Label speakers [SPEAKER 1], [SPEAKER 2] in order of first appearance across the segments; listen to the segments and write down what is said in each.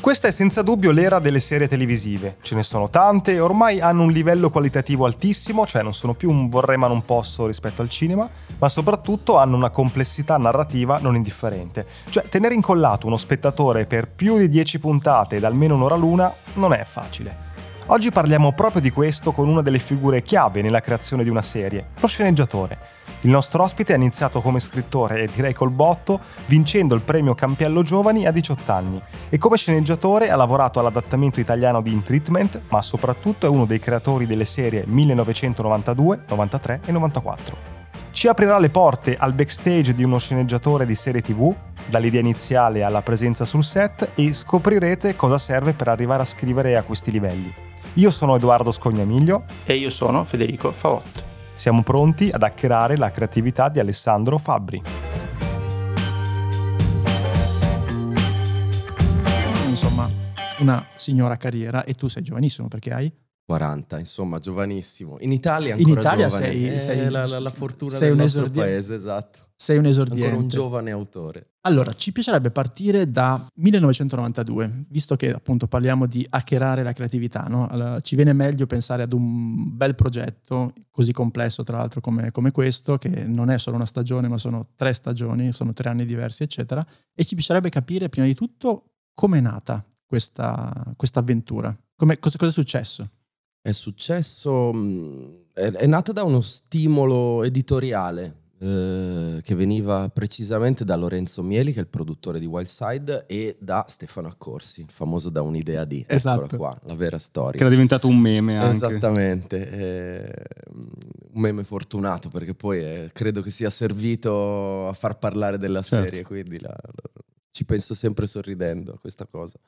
[SPEAKER 1] Questa è senza dubbio l'era delle serie televisive. Ce ne sono tante e ormai hanno un livello qualitativo altissimo, cioè non sono più un vorrei ma non posso rispetto al cinema, ma soprattutto hanno una complessità narrativa non indifferente. Cioè tenere incollato uno spettatore per più di 10 puntate ed almeno un'ora l'una non è facile. Oggi parliamo proprio di questo con una delle figure chiave nella creazione di una serie, lo sceneggiatore. Il nostro ospite ha iniziato come scrittore e direi col botto, vincendo il premio Campiello Giovani a 18 anni e come sceneggiatore ha lavorato all'adattamento italiano di In Treatment, ma soprattutto è uno dei creatori delle serie 1992, 93 e 94. Ci aprirà le porte al backstage di uno sceneggiatore di serie tv, dall'idea iniziale alla presenza sul set e scoprirete cosa serve per arrivare a scrivere a questi livelli. Io sono Edoardo Scognamiglio
[SPEAKER 2] e io sono Federico Favotto.
[SPEAKER 1] Siamo pronti ad hackerare la creatività di Alessandro Fabbri.
[SPEAKER 3] Insomma, una signora carriera e tu sei giovanissimo perché hai
[SPEAKER 4] 40, insomma, giovanissimo. In Italia ancora
[SPEAKER 3] In Italia
[SPEAKER 4] giovane.
[SPEAKER 3] sei,
[SPEAKER 4] Eh,
[SPEAKER 3] sei
[SPEAKER 4] la, la- la fortuna
[SPEAKER 3] sei
[SPEAKER 4] del
[SPEAKER 3] un
[SPEAKER 4] nostro paese, esatto.
[SPEAKER 3] Sei un esordiente.
[SPEAKER 4] Ancora un giovane autore.
[SPEAKER 3] Allora, ci piacerebbe partire da 1992, visto che appunto parliamo di hackerare la creatività, no? Allora, ci viene meglio pensare ad un bel progetto, così complesso tra l'altro come, come questo, che non è solo una stagione, ma sono tre stagioni, sono tre anni diversi, eccetera, e ci piacerebbe capire prima di tutto come è nata questa, questa avventura, Come- cosa, cosa è successo?
[SPEAKER 4] È successo, mh, è, è nata da uno stimolo editoriale eh, che veniva precisamente da Lorenzo Mieli, che è il produttore di Wildside, e da Stefano Accorsi, il famoso da un'idea di.
[SPEAKER 3] Esatto.
[SPEAKER 4] Eccola qua, la vera storia.
[SPEAKER 1] Che era diventato un meme anche.
[SPEAKER 4] Esattamente, eh, un meme fortunato perché poi eh, credo che sia servito a far parlare della
[SPEAKER 1] Certo.
[SPEAKER 4] serie, quindi la- la- ci penso sempre sorridendo a questa cosa.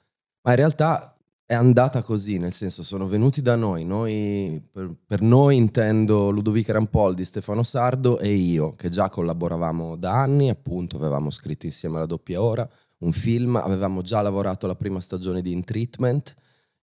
[SPEAKER 4] Ma in realtà è andata così, nel senso sono venuti da noi, noi per, per noi intendo Ludovica Rampoldi, Stefano Sardo e io, che già collaboravamo da anni, appunto avevamo scritto insieme alla doppia ora un film, avevamo già lavorato la prima stagione di In Treatment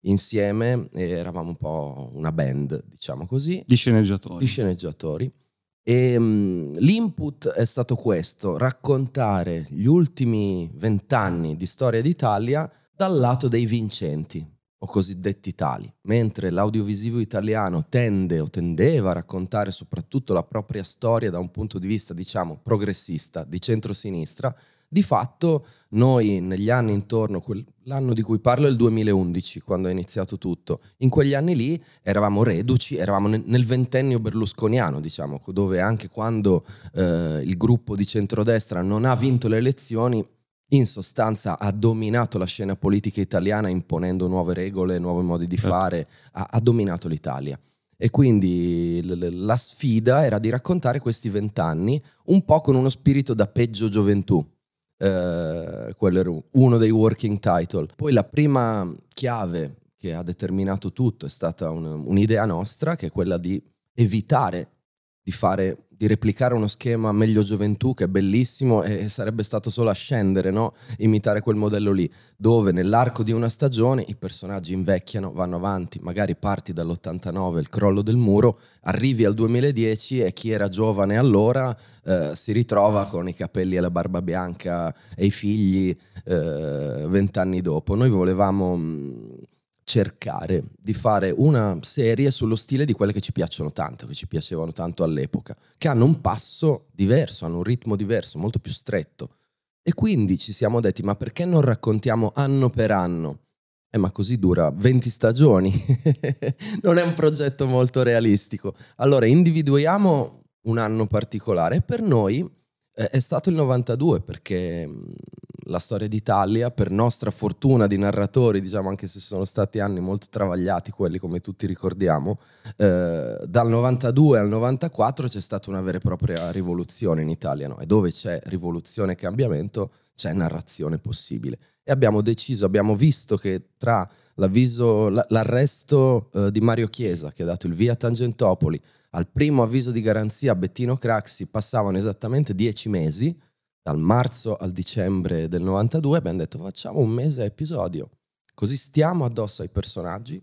[SPEAKER 4] insieme e eravamo un po' una band, diciamo così,
[SPEAKER 1] Di sceneggiatori.
[SPEAKER 4] di sceneggiatori. E mm, l'input è stato questo, raccontare gli ultimi vent'anni di storia d'Italia dal lato dei vincenti, o cosiddetti tali, mentre l'audiovisivo italiano tende o tendeva a raccontare soprattutto la propria storia da un punto di vista, diciamo, progressista, di centrosinistra, di fatto noi negli anni intorno, l'anno di cui parlo è il 2011, quando è iniziato tutto, in quegli anni lì eravamo reduci, eravamo nel ventennio berlusconiano, diciamo, dove anche quando eh, il gruppo di centrodestra non ha vinto le elezioni, in sostanza ha dominato la scena politica italiana imponendo nuove regole, nuovi modi di
[SPEAKER 1] Certo.
[SPEAKER 4] fare, ha, ha dominato l'Italia. E quindi l- l- la sfida era di raccontare questi vent'anni un po' con uno spirito da peggio gioventù. Eh, quello era uno dei working title. Poi la prima chiave che ha determinato tutto è stata un- un'idea nostra, che è quella di evitare di fare di replicare uno schema meglio gioventù che è bellissimo e sarebbe stato solo a scendere, no? imitare quel modello lì, dove nell'arco di una stagione i personaggi invecchiano, vanno avanti, magari parti dall'89, il crollo del muro, arrivi al 2010 e chi era giovane allora eh, si ritrova con i capelli e la barba bianca e i figli eh, vent'anni dopo. Noi volevamo mh, cercare di fare una serie sullo stile di quelle che ci piacciono tanto, che ci piacevano tanto all'epoca, che hanno un passo diverso, hanno un ritmo diverso, molto più stretto. E quindi ci siamo detti, ma perché non raccontiamo anno per anno? Eh, ma così dura 20 stagioni. non è un progetto molto realistico. Allora, individuiamo un anno particolare per noi eh, è stato il 92 perché mh, la storia d'Italia, per nostra fortuna di narratori, diciamo anche se sono stati anni molto travagliati quelli come tutti ricordiamo, eh, dal 92 al 94 c'è stata una vera e propria rivoluzione in Italia no? e dove c'è rivoluzione e cambiamento c'è narrazione possibile. E abbiamo deciso, abbiamo visto che tra l'arresto eh, di Mario Chiesa, che ha dato il via a Tangentopoli, al primo avviso di garanzia a Bettino Craxi passavano esattamente dieci mesi, dal marzo al dicembre del 92, abbiamo detto facciamo un mese a episodio, così stiamo addosso ai personaggi,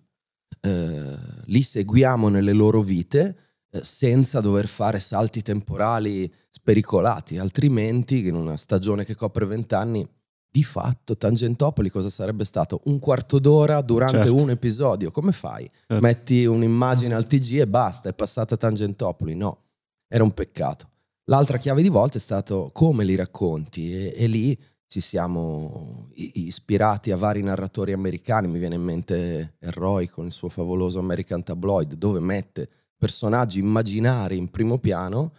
[SPEAKER 4] eh, li seguiamo nelle loro vite eh, senza dover fare salti temporali spericolati, altrimenti in una stagione che copre vent'anni di fatto Tangentopoli cosa sarebbe stato? Un quarto d'ora durante
[SPEAKER 5] Certo.
[SPEAKER 4] un episodio, come fai?
[SPEAKER 5] Certo.
[SPEAKER 4] Metti un'immagine al TG e basta, è passata Tangentopoli, no, era un peccato. L'altra chiave di volta è stato come li racconti e, e lì ci siamo ispirati a vari narratori americani, mi viene in mente Roy con il suo favoloso American Tabloid, dove mette personaggi immaginari in primo piano,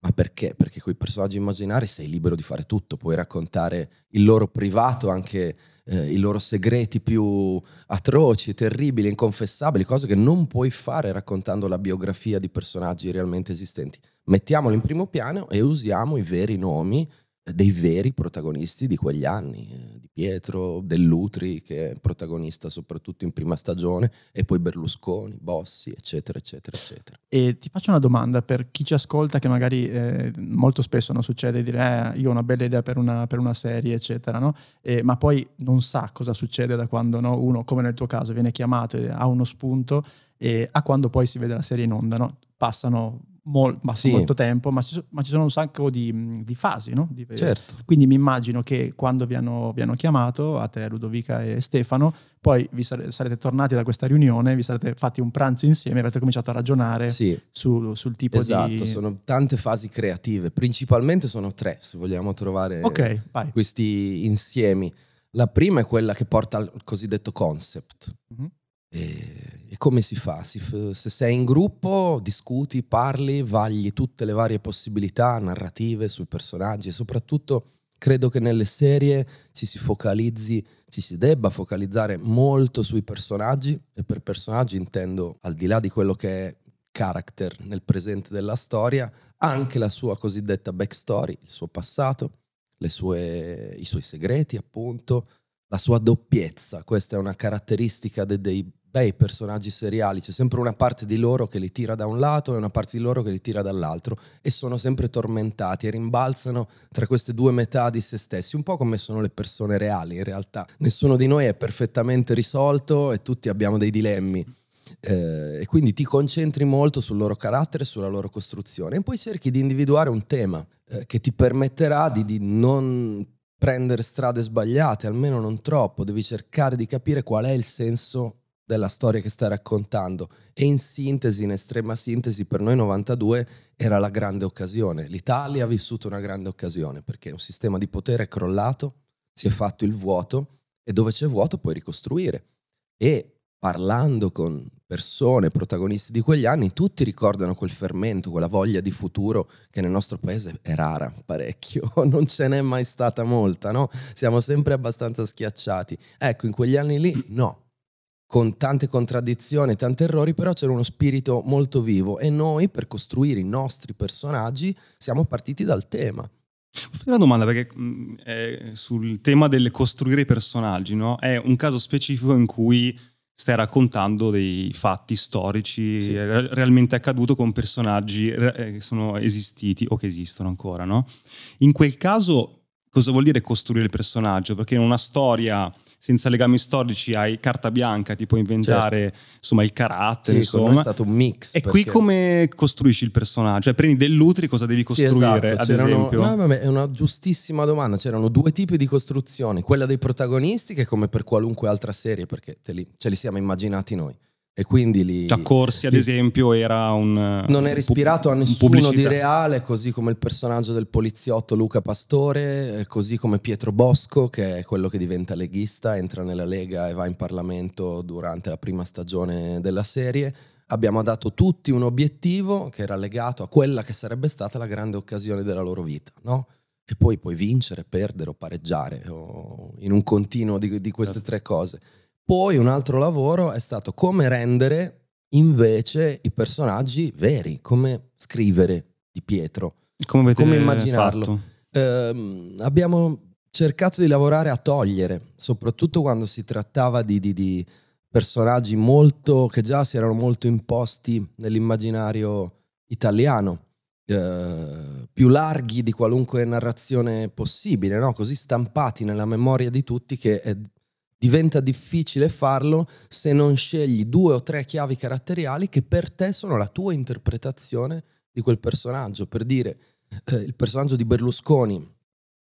[SPEAKER 4] ma perché? Perché con i personaggi immaginari sei libero di fare tutto, puoi raccontare il loro privato, anche eh, i loro segreti più atroci, terribili, inconfessabili, cose che non puoi fare raccontando la biografia di personaggi realmente esistenti. Mettiamoli in primo piano e usiamo i veri nomi eh, dei veri protagonisti di quegli anni, eh, di Pietro, Dell'Utri che è protagonista soprattutto in prima stagione e poi Berlusconi, Bossi, eccetera, eccetera, eccetera.
[SPEAKER 3] E ti faccio una domanda per chi ci ascolta, che magari eh, molto spesso non succede di dire eh, io ho una bella idea per una, per una serie, eccetera, no? Eh, ma poi non sa cosa succede da quando no, uno, come nel tuo caso, viene chiamato e ha uno spunto e a quando poi si vede la serie in onda. No? Passano mol- passa
[SPEAKER 4] Sì.
[SPEAKER 3] molto tempo, ma ma ci sono un sacco di, di fasi, no? Di-
[SPEAKER 4] Certo.
[SPEAKER 3] Quindi mi immagino che quando vi hanno, vi hanno chiamato, a te Ludovica e Stefano, poi vi sare- sarete tornati da questa riunione, vi sarete fatti un pranzo insieme, avete cominciato a ragionare
[SPEAKER 4] Sì,
[SPEAKER 3] su- sul tipo
[SPEAKER 4] esatto,
[SPEAKER 3] di...
[SPEAKER 4] sono tante fasi creative, principalmente sono tre, se vogliamo trovare
[SPEAKER 3] Ok, vai.
[SPEAKER 4] questi insiemi. La prima è quella che porta al cosiddetto concept.
[SPEAKER 3] Mhm.
[SPEAKER 4] E, e come si fa? Si se sei in gruppo, discuti, parli, vagli tutte le varie possibilità narrative sui personaggi e soprattutto credo che nelle serie ci si focalizzi, ci si debba focalizzare molto sui personaggi e per personaggi intendo al di là di quello che è character nel presente della storia, anche la sua cosiddetta backstory, il suo passato, sue- i suoi segreti appunto, la sua doppiezza, questa è una caratteristica de- dei bei personaggi seriali, c'è sempre una parte di loro che li tira da un lato e una parte di loro che li tira dall'altro e sono sempre tormentati e rimbalzano tra queste due metà di se stessi, un po' come sono le persone reali in realtà. Nessuno di noi è perfettamente risolto e tutti abbiamo dei dilemmi. Eh, e quindi ti concentri molto sul loro carattere, sulla loro costruzione e poi cerchi di individuare un tema eh, che ti permetterà di, di non prendere strade sbagliate, almeno non troppo, devi cercare di capire qual è il senso della storia che stai raccontando e in sintesi, in estrema sintesi, per noi 92 era la grande occasione. L'Italia ha vissuto una grande occasione perché un sistema di potere è crollato, si è fatto il vuoto e dove c'è vuoto puoi ricostruire. E parlando con persone, protagonisti di quegli anni, tutti ricordano quel fermento, quella voglia di futuro che nel nostro paese è rara parecchio, non ce n'è mai stata molta, no? Siamo sempre abbastanza schiacciati. Ecco, in quegli anni lì no, con tante contraddizioni, tanti errori, però c'era uno spirito molto vivo e noi per costruire i nostri personaggi siamo partiti dal tema.
[SPEAKER 1] Una domanda perché mh, eh, sul tema del costruire i personaggi, no? È un caso specifico in cui stai raccontando dei fatti storici
[SPEAKER 4] Sì.
[SPEAKER 1] re- realmente accaduto con personaggi eh, che sono esistiti o che esistono ancora, no? In quel caso cosa vuol dire costruire il personaggio? Perché in una storia senza legami storici hai carta bianca, ti puoi inventare insomma il carattere,
[SPEAKER 4] Sì, noi è
[SPEAKER 1] insomma.
[SPEAKER 4] stato un mix.
[SPEAKER 1] E qui
[SPEAKER 4] perché-
[SPEAKER 1] come costruisci il personaggio? Cioè prendi dell'utri, cosa devi
[SPEAKER 4] Sì,
[SPEAKER 1] costruire,
[SPEAKER 4] esatto,
[SPEAKER 1] ad esempio?
[SPEAKER 4] no, vabbè, è una giustissima domanda. C'erano due tipi di costruzioni: quella dei protagonisti, che come per qualunque altra serie, perché te li- ce li siamo immaginati noi. E quindi li.
[SPEAKER 1] Cioè, Corsi, ad esempio, era un.
[SPEAKER 4] Non è ispirato a nessuno
[SPEAKER 1] pubblicità.
[SPEAKER 4] di reale, così come il personaggio del poliziotto Luca Pastore, eh, così come Pietro Bosco, che è quello che diventa leghista, entra nella Lega e va in Parlamento durante la prima stagione della serie. Abbiamo dato tutti un obiettivo che era legato a quella che sarebbe stata la grande occasione della loro vita, no? E poi puoi vincere, perdere o pareggiare, o in un continuo di, di queste tre cose. Poi un altro lavoro è stato come rendere invece i personaggi veri, come scrivere di Pietro.
[SPEAKER 1] Come,
[SPEAKER 4] come immaginarlo? Ehm, abbiamo cercato di lavorare a togliere, soprattutto quando si trattava di, di- di personaggi molto, che già si erano molto imposti nell'immaginario italiano, eh, più larghi di qualunque narrazione possibile, no? così stampati nella memoria di tutti che è- diventa difficile farlo se non scegli due o tre chiavi caratteriali che per te sono la tua interpretazione di quel personaggio. Per dire, eh, il personaggio di Berlusconi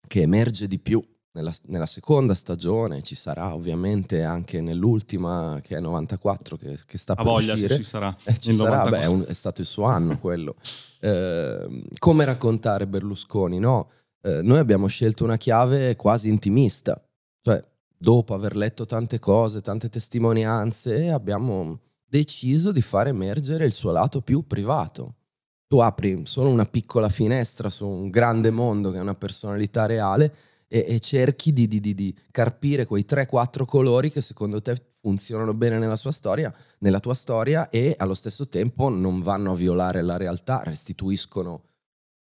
[SPEAKER 4] che emerge di più nella, nella, seconda stagione, ci sarà ovviamente anche nell'ultima che è 94 che, che sta
[SPEAKER 1] A
[SPEAKER 4] per
[SPEAKER 1] voglia
[SPEAKER 4] uscire.
[SPEAKER 1] se ci sarà.
[SPEAKER 4] Eh, ci sarà,
[SPEAKER 1] 94.
[SPEAKER 4] beh, è, un- è stato il suo anno quello. Eh, come raccontare Berlusconi? No, Eh, noi abbiamo scelto una chiave quasi intimista, cioè dopo aver letto tante cose, tante testimonianze, abbiamo deciso di far emergere il suo lato più privato. Tu apri solo una piccola finestra su un grande mondo che è una personalità reale e, e cerchi di, di- di- di carpire quei 3-4 colori che secondo te funzionano bene nella storia, nella tua storia e allo stesso tempo non vanno a violare la realtà, restituiscono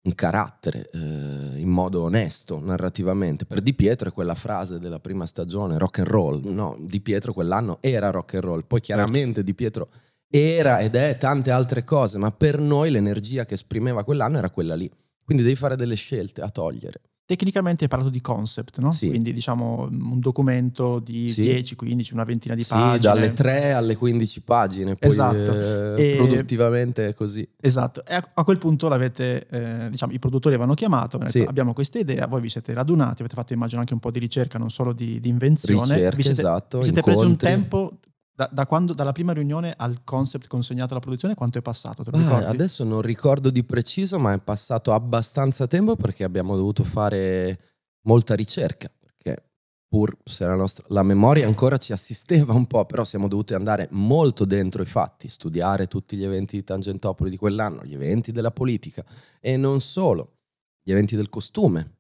[SPEAKER 4] un carattere eh, in modo onesto narrativamente. Per Di Pietro è quella frase della prima stagione, rock and roll. No, Di Pietro quell'anno era rock and roll. Poi chiaramente Di Pietro era ed è tante altre cose, ma per noi l'energia che esprimeva quell'anno era quella lì. Quindi devi fare delle scelte a togliere.
[SPEAKER 3] Tecnicamente hai parlato di concept, no?
[SPEAKER 4] Sì.
[SPEAKER 3] Quindi diciamo un documento di
[SPEAKER 4] Sì.
[SPEAKER 3] 10, 15, una ventina di
[SPEAKER 4] Sì,
[SPEAKER 3] pagine.
[SPEAKER 4] dalle 3 alle 15 pagine, poi
[SPEAKER 3] Esatto.
[SPEAKER 4] eh,
[SPEAKER 3] E-
[SPEAKER 4] produttivamente è così.
[SPEAKER 3] Esatto, e a, quel punto l'avete, eh, diciamo, i produttori avevano chiamato, detto,
[SPEAKER 4] Sì.
[SPEAKER 3] abbiamo questa idea, voi vi siete radunati, avete fatto immagino anche un po' di ricerca, non solo di, di invenzione.
[SPEAKER 4] Ricerca,
[SPEAKER 3] vi siete,
[SPEAKER 4] esatto,
[SPEAKER 3] vi siete presi un tempo, da, da quando, dalla prima riunione al concept consegnato alla produzione, quanto è passato? Te lo
[SPEAKER 4] Ah, adesso non ricordo di preciso, ma è passato abbastanza tempo perché abbiamo dovuto fare molta ricerca. Perché pur se la, nostra, la memoria ancora ci assisteva un po', però siamo dovuti andare molto dentro i fatti, studiare tutti gli eventi di Tangentopoli di quell'anno, gli eventi della politica e non solo, gli eventi del costume.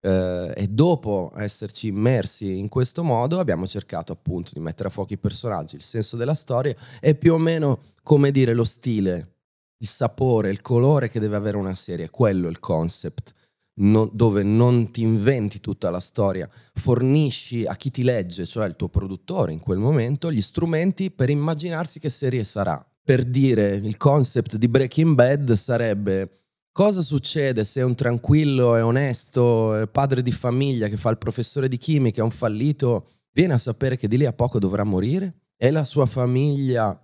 [SPEAKER 4] Eh, e dopo esserci immersi in questo modo abbiamo cercato appunto di mettere a fuoco i personaggi, il senso della storia e più o meno come dire lo stile, il sapore, il colore che deve avere una serie, quello è il concept, no- dove non ti inventi tutta la storia, fornisci a chi ti legge, cioè il tuo produttore in quel momento, gli strumenti per immaginarsi che serie sarà. Per dire il concept di Breaking Bad sarebbe cosa succede se un tranquillo e onesto eh, padre di famiglia che fa il professore di chimica, un fallito, viene a sapere che di lì a poco dovrà morire e la sua famiglia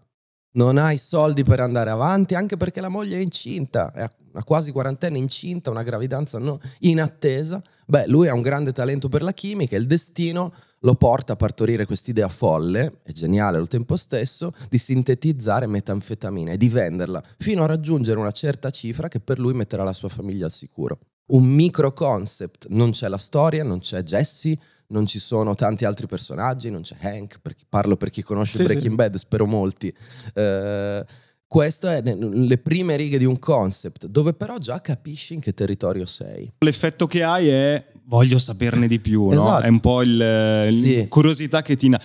[SPEAKER 4] non ha i soldi per andare avanti, anche perché la moglie è incinta, è una quasi quarantenne incinta, una gravidanza no- in attesa. Beh, lui ha un grande talento per la chimica il destino lo porta a partorire quest'idea folle, e geniale al tempo stesso, di sintetizzare metanfetamina e di venderla fino a raggiungere una certa cifra che per lui metterà la sua famiglia al sicuro. Un micro concept, non c'è la storia, non c'è Jesse, non ci sono tanti altri personaggi, non c'è Hank, per chi- parlo per chi conosce
[SPEAKER 3] Sì,
[SPEAKER 4] Breaking
[SPEAKER 3] sì.
[SPEAKER 4] Bad, spero molti. Eh, queste sono le prime righe di un concept, dove però già capisci in che territorio sei.
[SPEAKER 1] L'effetto che hai è voglio saperne di più, no?
[SPEAKER 4] Esatto.
[SPEAKER 1] È un po' il, il-
[SPEAKER 4] Sì.
[SPEAKER 1] curiosità che ti... ma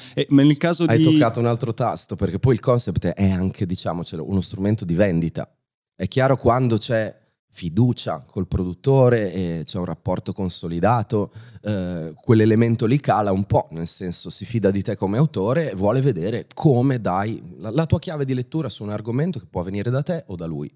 [SPEAKER 1] nel caso
[SPEAKER 4] Hai
[SPEAKER 1] di...
[SPEAKER 4] toccato un altro tasto, perché poi il concept è anche, diciamocelo, uno strumento di vendita. È chiaro quando c'è fiducia col produttore e c'è un rapporto consolidato, eh, quell'elemento lì cala un po', nel senso si fida di te come autore e vuole vedere come dai la, la tua chiave di lettura su un argomento che può venire da te o da lui.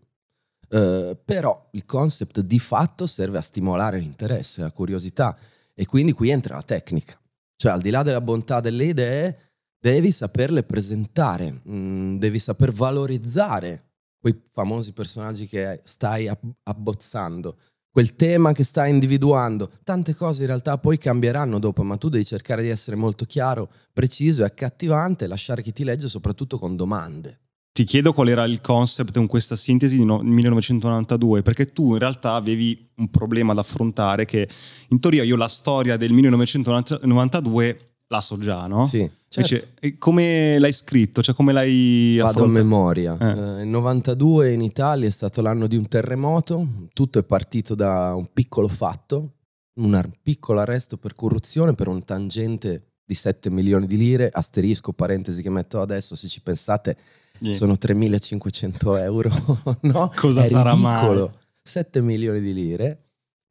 [SPEAKER 4] Eh, però il concept di fatto serve a stimolare l'interesse, la curiosità e quindi qui entra la tecnica. Cioè al di là della bontà delle idee, devi saperle presentare, mm, devi saper valorizzare quei famosi personaggi che stai ab- abbozzando, quel tema che stai individuando. Tante cose in realtà poi cambieranno dopo, ma tu devi cercare di essere molto chiaro, preciso e accattivante e lasciare chi ti legge soprattutto con domande.
[SPEAKER 1] Ti chiedo qual era il concept con questa sintesi di no- 1992, perché tu in realtà avevi un problema da affrontare che in teoria io la storia del 1992 la so già, no?
[SPEAKER 4] Sì,
[SPEAKER 1] Invece,
[SPEAKER 4] certo.
[SPEAKER 1] e come l'hai scritto? Cioè come l'hai
[SPEAKER 4] Vado a
[SPEAKER 1] affrontato?
[SPEAKER 4] memoria.
[SPEAKER 1] Eh.
[SPEAKER 4] Eh, il 92 in Italia è stato l'anno di un terremoto, tutto è partito da un piccolo fatto, un piccolo arresto per corruzione per un tangente di 7 milioni di lire, asterisco, parentesi che metto adesso, se ci pensate
[SPEAKER 1] Niente.
[SPEAKER 4] sono 3.500 euro, no?
[SPEAKER 1] Cosa
[SPEAKER 4] è
[SPEAKER 1] sarà
[SPEAKER 4] ridicolo. 7 milioni di lire.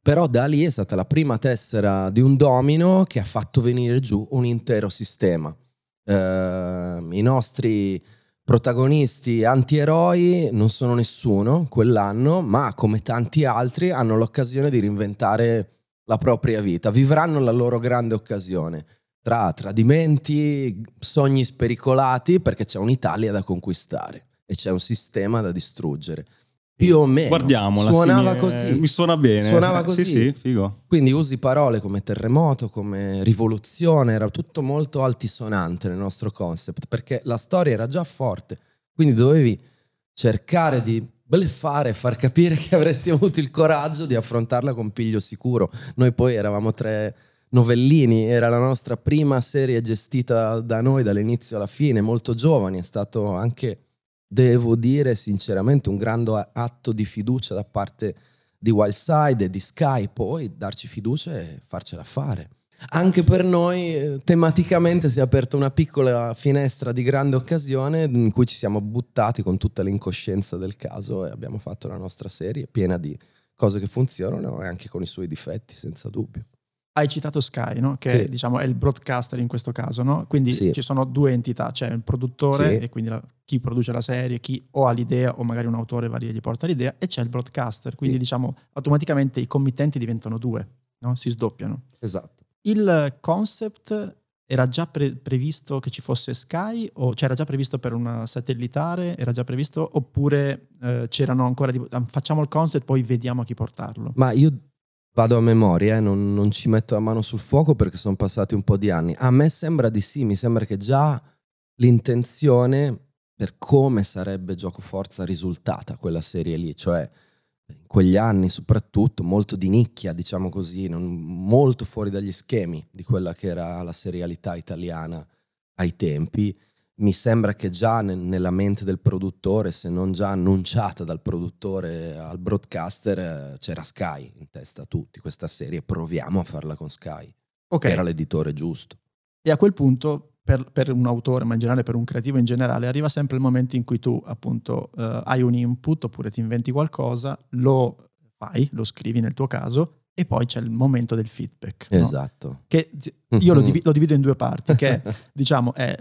[SPEAKER 4] Però da lì è stata la prima tessera di un domino che ha fatto venire giù un intero sistema. Eh, I nostri protagonisti antieroi non sono nessuno quell'anno, ma come tanti altri hanno l'occasione di reinventare la propria vita, vivranno la loro grande occasione tra tradimenti, sogni spericolati, perché c'è un'Italia da conquistare e c'è un sistema da distruggere. Più o meno.
[SPEAKER 1] Guardiamola.
[SPEAKER 4] Suonava
[SPEAKER 1] mi-
[SPEAKER 4] così.
[SPEAKER 1] Mi suona bene.
[SPEAKER 4] Suonava
[SPEAKER 1] Eh,
[SPEAKER 4] così.
[SPEAKER 1] Sì, sì, figo.
[SPEAKER 4] Quindi usi parole come terremoto, come rivoluzione, era tutto molto altisonante nel nostro concept, perché la storia era già forte, quindi dovevi cercare di bleffare e far capire che avresti avuto il coraggio di affrontarla con piglio sicuro. Noi poi eravamo tre novellini, era la nostra prima serie gestita da noi dall'inizio alla fine, molto giovani, è stato anche, devo dire sinceramente, un grande atto di fiducia da parte di Wildside e di Sky, poi darci fiducia e farcela fare. Anche per noi eh, tematicamente si è aperta una piccola finestra di grande occasione in cui ci siamo buttati con tutta l'incoscienza del caso e abbiamo fatto la nostra serie piena di cose che funzionano e anche con i suoi difetti, senza dubbio.
[SPEAKER 3] Hai citato Sky, no? che
[SPEAKER 4] Sì.
[SPEAKER 3] diciamo, è il broadcaster in questo caso, no? quindi
[SPEAKER 4] Sì.
[SPEAKER 3] ci sono due entità, c'è il produttore
[SPEAKER 4] Sì.
[SPEAKER 3] e quindi la- chi produce la serie, chi o ha l'idea o magari un autore va lì e gli porta l'idea e c'è il broadcaster, quindi diciamo automaticamente i committenti diventano due, no? si sdoppiano.
[SPEAKER 4] Esatto.
[SPEAKER 3] Il concept era già pre- previsto che ci fosse Sky o c'era già previsto per una satellitare, era già previsto oppure eh, c'erano ancora "Ah, facciamo il concept poi vediamo a chi portarlo.
[SPEAKER 4] Ma io vado a memoria, eh, non, non ci metto la mano sul fuoco perché sono passati un po' di anni. A me sembra di sì, mi sembra che già l'intenzione per come sarebbe gioco forza risultata quella serie lì, cioè in quegli anni soprattutto molto di nicchia, diciamo così, non- molto fuori dagli schemi di quella che era la serialità italiana ai tempi. Mi sembra che già ne- nella mente del produttore, se non già annunciata dal produttore al broadcaster, eh, c'era Sky in testa a tutti questa serie. Proviamo a farla con Sky.
[SPEAKER 3] Ok,
[SPEAKER 4] Era l'editore giusto.
[SPEAKER 3] e a quel punto per, per un autore, ma in generale per un creativo in generale, arriva sempre il momento in cui tu appunto eh, hai un input oppure ti inventi qualcosa, lo fai, lo scrivi nel tuo caso e poi c'è il momento del feedback. no?
[SPEAKER 4] Esatto.
[SPEAKER 3] Che zi- io lo,
[SPEAKER 4] Mhm.
[SPEAKER 3] divi- lo divido in due parti, che diciamo è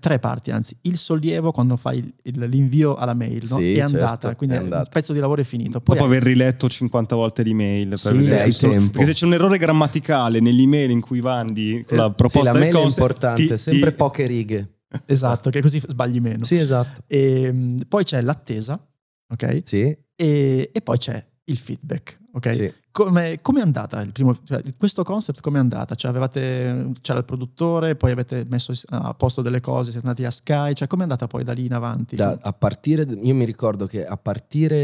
[SPEAKER 3] tre parti, anzi, il sollievo quando fai il- il- l'invio alla mail, no?
[SPEAKER 4] Sì,
[SPEAKER 3] è andata,
[SPEAKER 4] certo,
[SPEAKER 3] quindi
[SPEAKER 4] è
[SPEAKER 3] il
[SPEAKER 4] andata.
[SPEAKER 3] pezzo di lavoro è finito. Poi
[SPEAKER 1] Dopo
[SPEAKER 3] hai-
[SPEAKER 1] aver riletto 50 volte l'email. Per
[SPEAKER 3] Sì, sì,
[SPEAKER 1] se sono-
[SPEAKER 4] tempo.
[SPEAKER 1] Perché se c'è un errore grammaticale nell'email in cui mandi con la
[SPEAKER 4] Sì,
[SPEAKER 1] proposta
[SPEAKER 4] la
[SPEAKER 1] del
[SPEAKER 4] mail è
[SPEAKER 1] concept,
[SPEAKER 4] importante,
[SPEAKER 1] ti-
[SPEAKER 4] sempre
[SPEAKER 1] ti-
[SPEAKER 4] poche righe.
[SPEAKER 3] esatto, che così sbagli meno.
[SPEAKER 4] Sì, esatto.
[SPEAKER 3] E, mm, poi c'è l'attesa, ok?
[SPEAKER 4] Sì,
[SPEAKER 3] E, e poi c'è il feedback, ok?
[SPEAKER 4] sì.
[SPEAKER 3] Come è andata il primo, cioè, questo concept? Come è andata? Cioè, avevate, c'era il produttore, poi avete messo a posto delle cose, siete andati a Sky, cioè come è andata poi da lì in avanti?
[SPEAKER 4] Da- a partire, io mi ricordo che a partire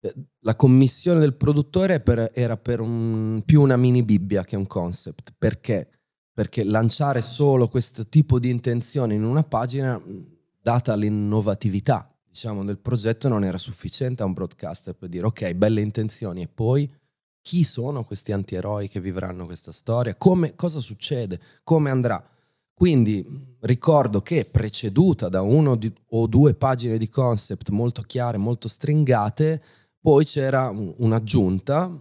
[SPEAKER 4] eh, la commissione del produttore per- era per un- più una mini Bibbia che un concept. Perché? Perché lanciare solo questo tipo di intenzione in una pagina, mh, data l'innovatività diciamo, del progetto, non era sufficiente a un broadcaster per dire ok, belle intenzioni e poi chi sono questi antieroi che vivranno questa storia? Come, cosa succede? Come andrà? Quindi ricordo che preceduta da uno di- o due pagine di concept molto chiare, molto stringate, poi c'era un- un'aggiunta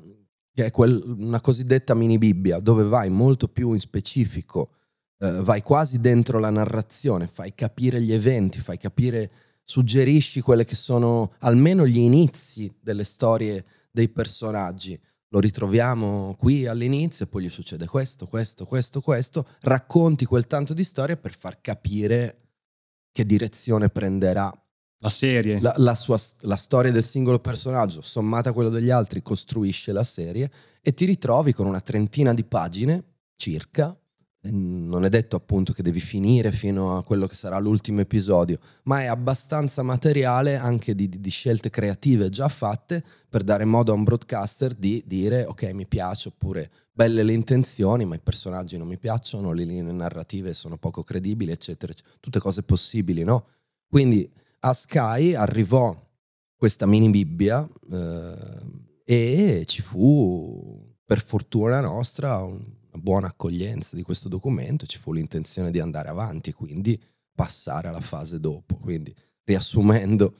[SPEAKER 4] che è quel- una cosiddetta mini Bibbia, dove vai molto più in specifico, eh, vai quasi dentro la narrazione, fai capire gli eventi, fai capire, suggerisci quelle che sono almeno gli inizi delle storie dei personaggi. Lo ritroviamo qui all'inizio e poi gli succede questo, questo, questo, questo. Racconti quel tanto di storia per far capire che direzione prenderà
[SPEAKER 1] La serie.
[SPEAKER 4] la, la sua, la storia del singolo personaggio, sommata a quello degli altri, costruisce la serie e ti ritrovi con una trentina di pagine circa. Non è detto appunto che devi finire fino a quello che sarà l'ultimo episodio, ma è abbastanza materiale anche di, di- scelte creative già fatte per dare modo a un broadcaster di dire ok mi piace oppure belle le intenzioni ma i personaggi non mi piacciono, le linee narrative sono poco credibili eccetera, eccetera. tutte cose possibili no? Quindi a Sky arrivò questa mini Bibbia eh, e ci fu, per fortuna nostra, un- buona accoglienza di questo documento, ci fu l'intenzione di andare avanti e quindi passare alla fase dopo. Quindi, riassumendo,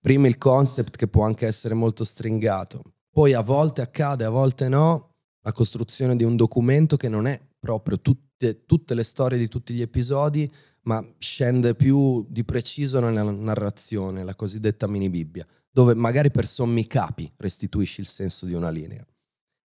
[SPEAKER 4] prima il concept che può anche essere molto stringato, poi a volte accade, a volte no, la costruzione di un documento che non è proprio tutte, tutte le storie di tutti gli episodi, ma scende più di preciso nella narrazione, la cosiddetta mini Bibbia, dove magari per sommi capi restituisci il senso di una linea.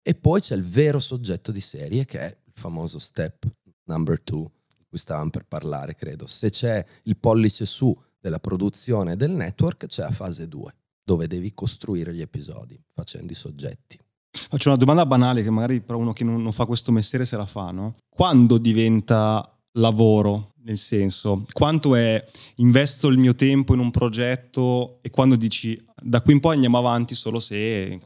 [SPEAKER 4] E poi c'è il vero soggetto di serie che è il famoso step number two, di cui stavamo per parlare, credo. Se c'è il pollice su della produzione del network, c'è la fase 2. dove devi costruire gli episodi facendo i soggetti.
[SPEAKER 1] Faccio una domanda banale che magari però uno che non, non fa questo mestiere se la fa, no? Quando diventa lavoro? Nel senso, quanto è investo il mio tempo in un progetto e quando dici da qui in poi andiamo avanti solo se eh,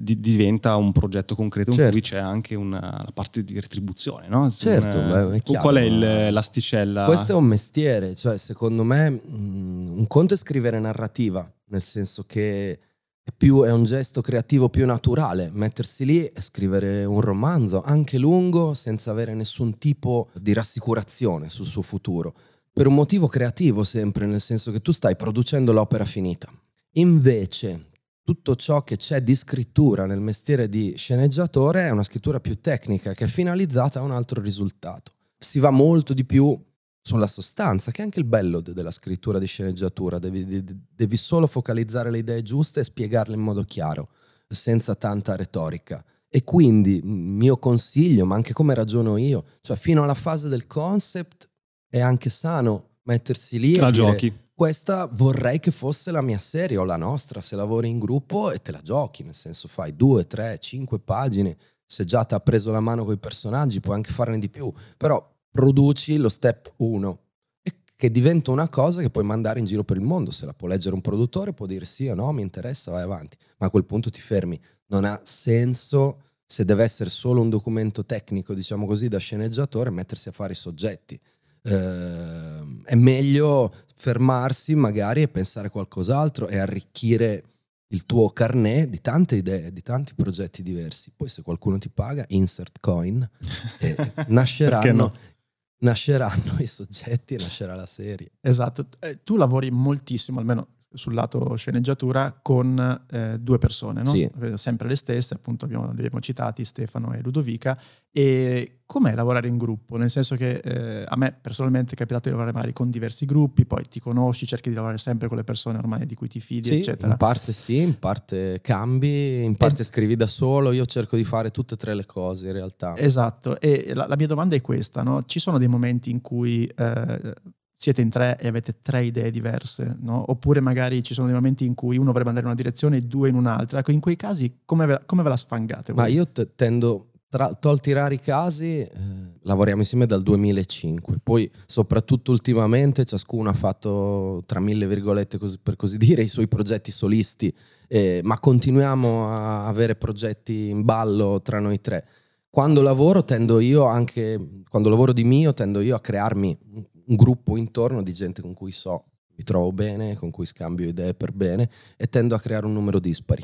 [SPEAKER 1] di, diventa un progetto concreto certo. in cui c'è anche una, parte di retribuzione, no?
[SPEAKER 4] Certo,
[SPEAKER 1] un,
[SPEAKER 4] beh, è chiaro,
[SPEAKER 1] qual è il, l'asticella?
[SPEAKER 4] Questo è un mestiere, cioè secondo me mh, mm, un conto è scrivere narrativa, nel senso che è, più, è un gesto creativo più naturale mettersi lì e scrivere un romanzo, anche lungo, senza avere nessun tipo di rassicurazione sul suo futuro. Per un motivo creativo sempre, nel senso che tu stai producendo l'opera finita. Invece, tutto ciò che c'è di scrittura nel mestiere di sceneggiatore è una scrittura più tecnica che è finalizzata a un altro risultato. Si va molto di più sulla sostanza, che è anche il bello della scrittura di sceneggiatura, devi, devi, solo focalizzare le idee giuste e spiegarle in modo chiaro, senza tanta retorica. E quindi mio consiglio, ma anche come ragiono io, cioè fino alla fase del concept è anche sano mettersi lì e
[SPEAKER 1] giochi.
[SPEAKER 4] Dire, questa vorrei che fosse la mia serie o la nostra, se lavori in gruppo e te la giochi, nel senso fai due, tre, cinque pagine, se già ti ha preso la mano con i personaggi puoi anche farne di più, però produci lo step 1 che diventa una cosa che puoi mandare in giro per il mondo. Se la può leggere un produttore, può dire sì o no, mi interessa, vai avanti. Ma a quel punto ti fermi. Non ha senso, se deve essere solo un documento tecnico, diciamo così, da sceneggiatore, mettersi a fare i soggetti. Eh, è meglio fermarsi magari e pensare qualcos'altro e arricchire il tuo carnet di tante idee, di tanti progetti diversi. Poi se qualcuno ti paga, insert coin, e nasceranno, no? nasceranno i soggetti e nascerà la serie.
[SPEAKER 3] Esatto, eh, tu lavori moltissimo, almeno sul lato sceneggiatura con eh, due persone, no?
[SPEAKER 4] sì.
[SPEAKER 3] sempre le stesse, appunto abbiamo, li abbiamo citati, Stefano e Ludovica. E com'è lavorare in gruppo? Nel senso che eh, a me personalmente è capitato di lavorare magari con diversi gruppi, poi ti conosci, cerchi di lavorare sempre con le persone ormai di cui ti fidi,
[SPEAKER 4] sì,
[SPEAKER 3] eccetera.
[SPEAKER 4] In parte sì, in parte cambi, in parte e... scrivi da solo, io cerco di fare tutte e tre le cose in realtà.
[SPEAKER 3] Esatto, e la, la mia domanda è questa, no? ci sono dei momenti in cui... Eh, siete in tre e avete tre idee diverse, no? oppure magari ci sono dei momenti in cui uno vorrebbe andare in una direzione e due in un'altra. Ecco, in quei casi come ve, come ve la sfangate?
[SPEAKER 4] Voi? Ma io t- tendo, tra, tolti rari casi, eh, lavoriamo insieme dal 2005, poi soprattutto ultimamente ciascuno ha fatto, tra mille virgolette così, per così dire, i suoi progetti solisti, eh, ma continuiamo a avere progetti in ballo tra noi tre. Quando lavoro tendo io anche, quando lavoro di mio, tendo io a crearmi un gruppo intorno di gente con cui so mi trovo bene, con cui scambio idee per bene e tendo a creare un numero dispari.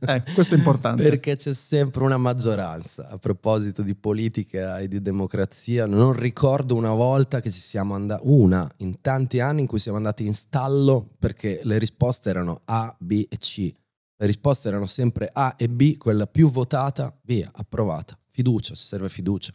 [SPEAKER 3] eh, questo è importante.
[SPEAKER 4] Perché c'è sempre una maggioranza. A proposito di politica e di democrazia, non ricordo una volta che ci siamo andati, una in tanti anni in cui siamo andati in stallo perché le risposte erano A, B e C. Le risposte erano sempre A e B, quella più votata, via, approvata. Fiducia, ci serve fiducia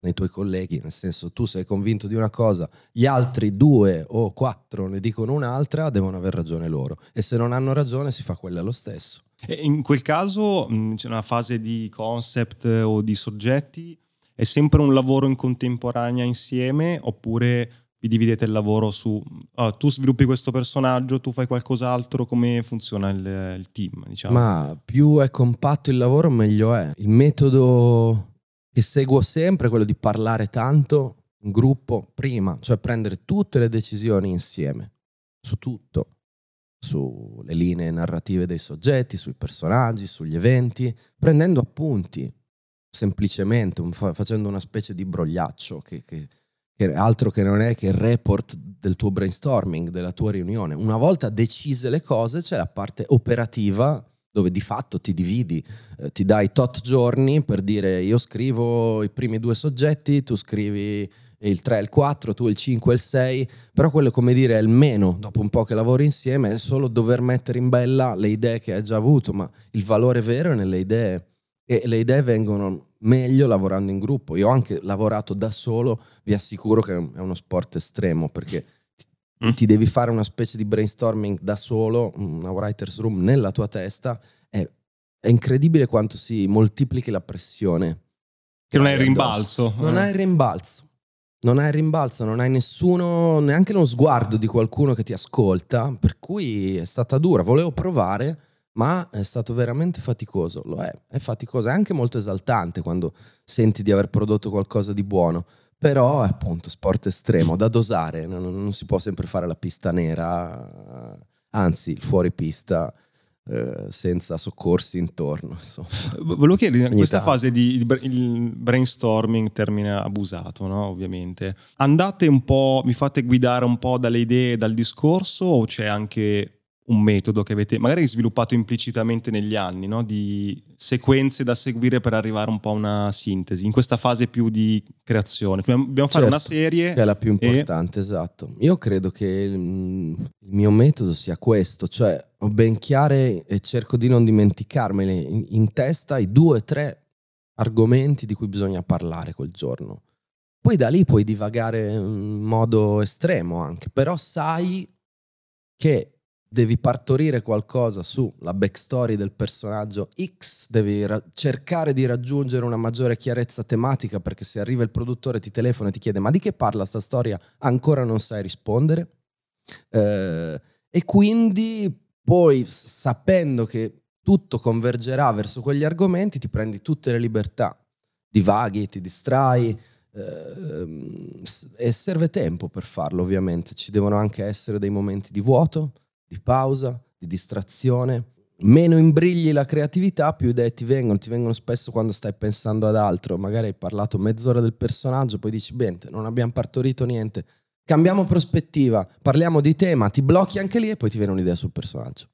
[SPEAKER 4] nei tuoi colleghi, nel senso tu sei convinto di una cosa, gli altri due o quattro ne dicono un'altra, devono aver ragione loro e se non hanno ragione si fa quella lo stesso.
[SPEAKER 1] E in quel caso mh, c'è una fase di concept o di soggetti, è sempre un lavoro in contemporanea insieme oppure vi dividete il lavoro su oh, tu sviluppi questo personaggio, tu fai qualcos'altro, come funziona il, il team? Diciamo?
[SPEAKER 4] Ma più è compatto il lavoro meglio è. Il metodo che seguo sempre quello di parlare tanto in gruppo prima, cioè prendere tutte le decisioni insieme, su tutto, sulle linee narrative dei soggetti, sui personaggi, sugli eventi, prendendo appunti semplicemente, facendo una specie di brogliaccio che, che altro che non è che il report del tuo brainstorming, della tua riunione. Una volta decise le cose c'è la parte operativa dove di fatto ti dividi, eh, ti dai tot giorni per dire io scrivo i primi due soggetti, tu scrivi il 3 e il 4, tu il 5 e il 6, però quello come dire è il meno, dopo un po' che lavori insieme, è solo dover mettere in bella le idee che hai già avuto, ma il valore vero è nelle idee e le idee vengono meglio lavorando in gruppo. Io ho anche lavorato da solo, vi assicuro che è uno sport estremo perché mm. ti devi fare una specie di brainstorming da solo, una writer's room nella tua testa, è, è incredibile quanto si moltiplichi la pressione.
[SPEAKER 1] Che non hai il rimbalzo.
[SPEAKER 4] Non hai il rimbalzo. non hai rimbalzo, non hai nessuno, neanche uno sguardo di qualcuno che ti ascolta, per cui è stata dura, volevo provare, ma è stato veramente faticoso, lo è, è faticoso, è anche molto esaltante quando senti di aver prodotto qualcosa di buono, però è appunto sport estremo, da dosare, non, non si può sempre fare la pista nera, anzi il fuori pista eh, senza soccorsi intorno. Insomma.
[SPEAKER 1] Volevo chiedere, in questa tanto. fase di, brainstorming, termine abusato, no? ovviamente, andate un po', vi fate guidare un po' dalle idee, dal discorso o c'è anche un metodo che avete magari sviluppato implicitamente negli anni, no? di sequenze da seguire per arrivare un po' a una sintesi, in questa fase più di creazione. Dobbiamo fare certo, una serie.
[SPEAKER 4] Che è la più importante, e... esatto. Io credo che il, il, mio metodo sia questo, cioè ho ben chiare e cerco di non dimenticarmeli in, in testa i due o tre argomenti di cui bisogna parlare quel giorno. Poi da lì puoi divagare in modo estremo anche, però sai che devi partorire qualcosa sulla backstory del personaggio X, devi ra- cercare di raggiungere una maggiore chiarezza tematica perché se arriva il produttore ti telefona e ti chiede ma di che parla sta storia? Ancora non sai rispondere? Eh, e quindi poi sapendo che tutto convergerà verso quegli argomenti ti prendi tutte le libertà, divaghi, ti distrai eh, e serve tempo per farlo ovviamente, ci devono anche essere dei momenti di vuoto di pausa, di distrazione. Meno imbrigli la creatività, più idee ti vengono. Ti vengono spesso quando stai pensando ad altro. Magari hai parlato mezz'ora del personaggio, poi dici, bene, non abbiamo partorito niente. Cambiamo prospettiva, parliamo di tema, ti blocchi anche lì e poi ti viene un'idea sul personaggio.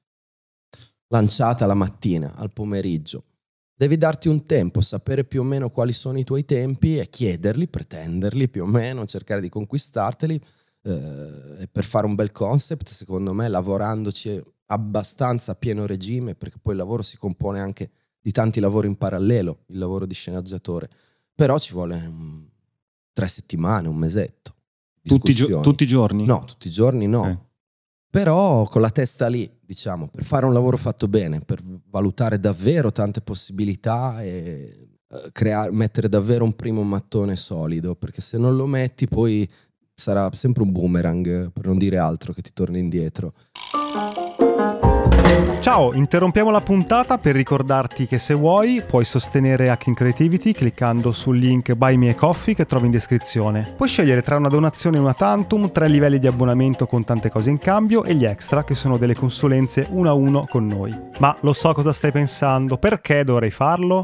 [SPEAKER 4] Lanciata la mattina, al pomeriggio. Devi darti un tempo, sapere più o meno quali sono i tuoi tempi e chiederli, pretenderli più o meno, cercare di conquistarteli eh, per fare un bel concept, secondo me, lavorandoci abbastanza a pieno regime, perché poi il lavoro si compone anche di tanti lavori in parallelo, il lavoro di sceneggiatore, però ci vuole um, tre settimane, un mesetto.
[SPEAKER 1] Tutti, gio- tutti, i giorni?
[SPEAKER 4] No, tutti i giorni no. Okay. Però con la testa lì, diciamo, per fare un lavoro fatto bene, per valutare davvero tante possibilità e uh, creare, mettere davvero un primo mattone solido, perché se non lo metti poi sarà sempre un boomerang, per non dire altro, che ti torna indietro.
[SPEAKER 5] Ciao, interrompiamo la puntata per ricordarti che se vuoi puoi sostenere Hacking Creativity cliccando sul link Buy Me a Coffee che trovi in descrizione. Puoi scegliere tra una donazione e una tantum, tre livelli di abbonamento con tante cose in cambio e gli extra che sono delle consulenze uno a uno con noi. Ma lo so cosa stai pensando, perché dovrei farlo?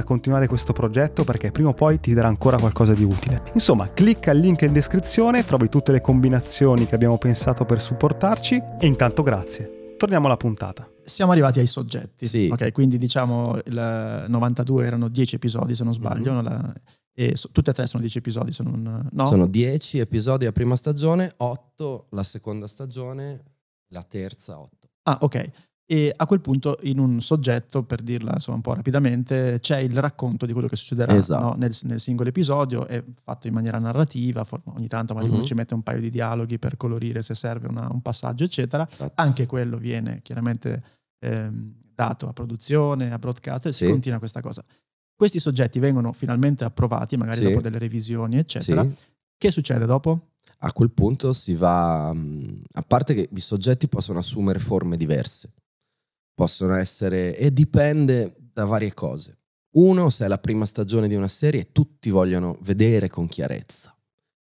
[SPEAKER 5] far continuare questo progetto perché prima o poi ti darà ancora qualcosa di utile. Insomma, clicca il link in descrizione, trovi tutte le combinazioni che abbiamo pensato per supportarci e intanto grazie. Torniamo alla puntata.
[SPEAKER 3] Siamo arrivati ai soggetti.
[SPEAKER 4] Sì.
[SPEAKER 3] Ok, quindi diciamo il 92 erano 10 episodi se non sbaglio. Mm-hmm. La, e so, tutte e tre sono 10 episodi. Se non, no?
[SPEAKER 4] Sono 10 episodi la prima stagione, 8 la seconda stagione, la terza 8.
[SPEAKER 3] Ah, ok e a quel punto in un soggetto, per dirla insomma, un po' rapidamente, c'è il racconto di quello che succederà esatto. no? nel, nel, singolo episodio, è fatto in maniera narrativa, ogni tanto magari uh-huh. ci mette un paio di dialoghi per colorire se serve una, un passaggio, eccetera. Esatto. Anche quello viene chiaramente ehm, dato a produzione, a broadcast e sì. si continua questa cosa. Questi soggetti vengono finalmente approvati, magari sì. dopo delle revisioni, eccetera. Sì. Che succede dopo?
[SPEAKER 4] A quel punto si va, a parte che i soggetti possono assumere forme diverse possono essere e dipende da varie cose. Uno, se è la prima stagione di una serie, tutti vogliono vedere con chiarezza,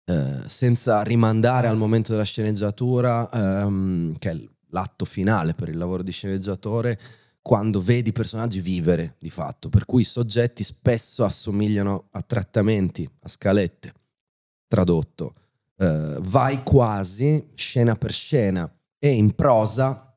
[SPEAKER 4] eh, senza rimandare al momento della sceneggiatura, ehm, che è l'atto finale per il lavoro di sceneggiatore, quando vedi i personaggi vivere di fatto. Per cui i soggetti spesso assomigliano a trattamenti, a scalette. Tradotto, eh, vai quasi scena per scena e in prosa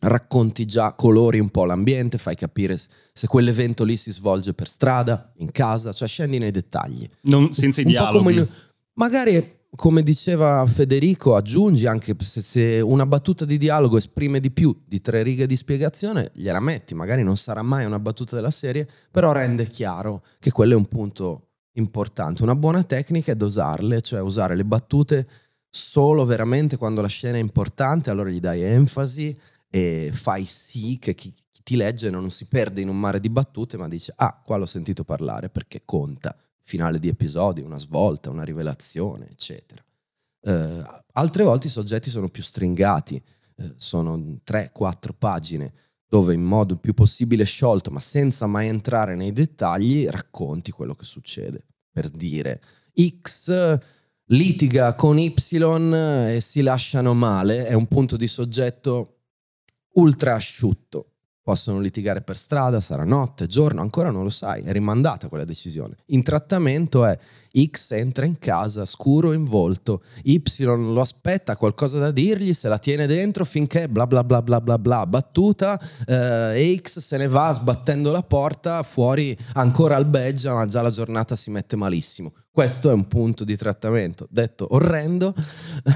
[SPEAKER 4] racconti già, colori un po' l'ambiente, fai capire se quell'evento lì si svolge per strada, in casa, cioè scendi nei dettagli.
[SPEAKER 1] Non, senza i
[SPEAKER 4] Un
[SPEAKER 1] dialoghi.
[SPEAKER 4] come- magari, come diceva Federico, aggiungi anche se, se una battuta di dialogo esprime di più di tre righe di spiegazione, gliela metti. Magari non sarà mai una battuta della serie, però rende chiaro che quello è un punto importante. Una buona tecnica è dosarle, cioè usare le battute solo veramente quando la scena è importante, allora gli dai enfasi e fai sì che chi, chi ti legge non si perde in un mare di battute, ma dice: Ah, qua l'ho sentito parlare perché conta. Finale di episodi, una svolta, una rivelazione, eccetera. Eh, altre volte i soggetti sono più stringati, eh, sono 3-4 pagine dove in modo il più possibile sciolto, ma senza mai entrare nei dettagli, racconti quello che succede. Per dire, X litiga con Y e si lasciano male, è un punto di soggetto ultra asciutto. Possono litigare per strada, sarà notte, giorno, ancora non lo sai, è rimandata quella decisione. In trattamento è X entra in casa, scuro in volto, Y lo aspetta, ha qualcosa da dirgli, se la tiene dentro finché bla bla bla bla bla bla, battuta, eh, e X se ne va sbattendo la porta, fuori ancora albeggia, ma già la giornata si mette malissimo. Questo è un punto di trattamento, detto orrendo,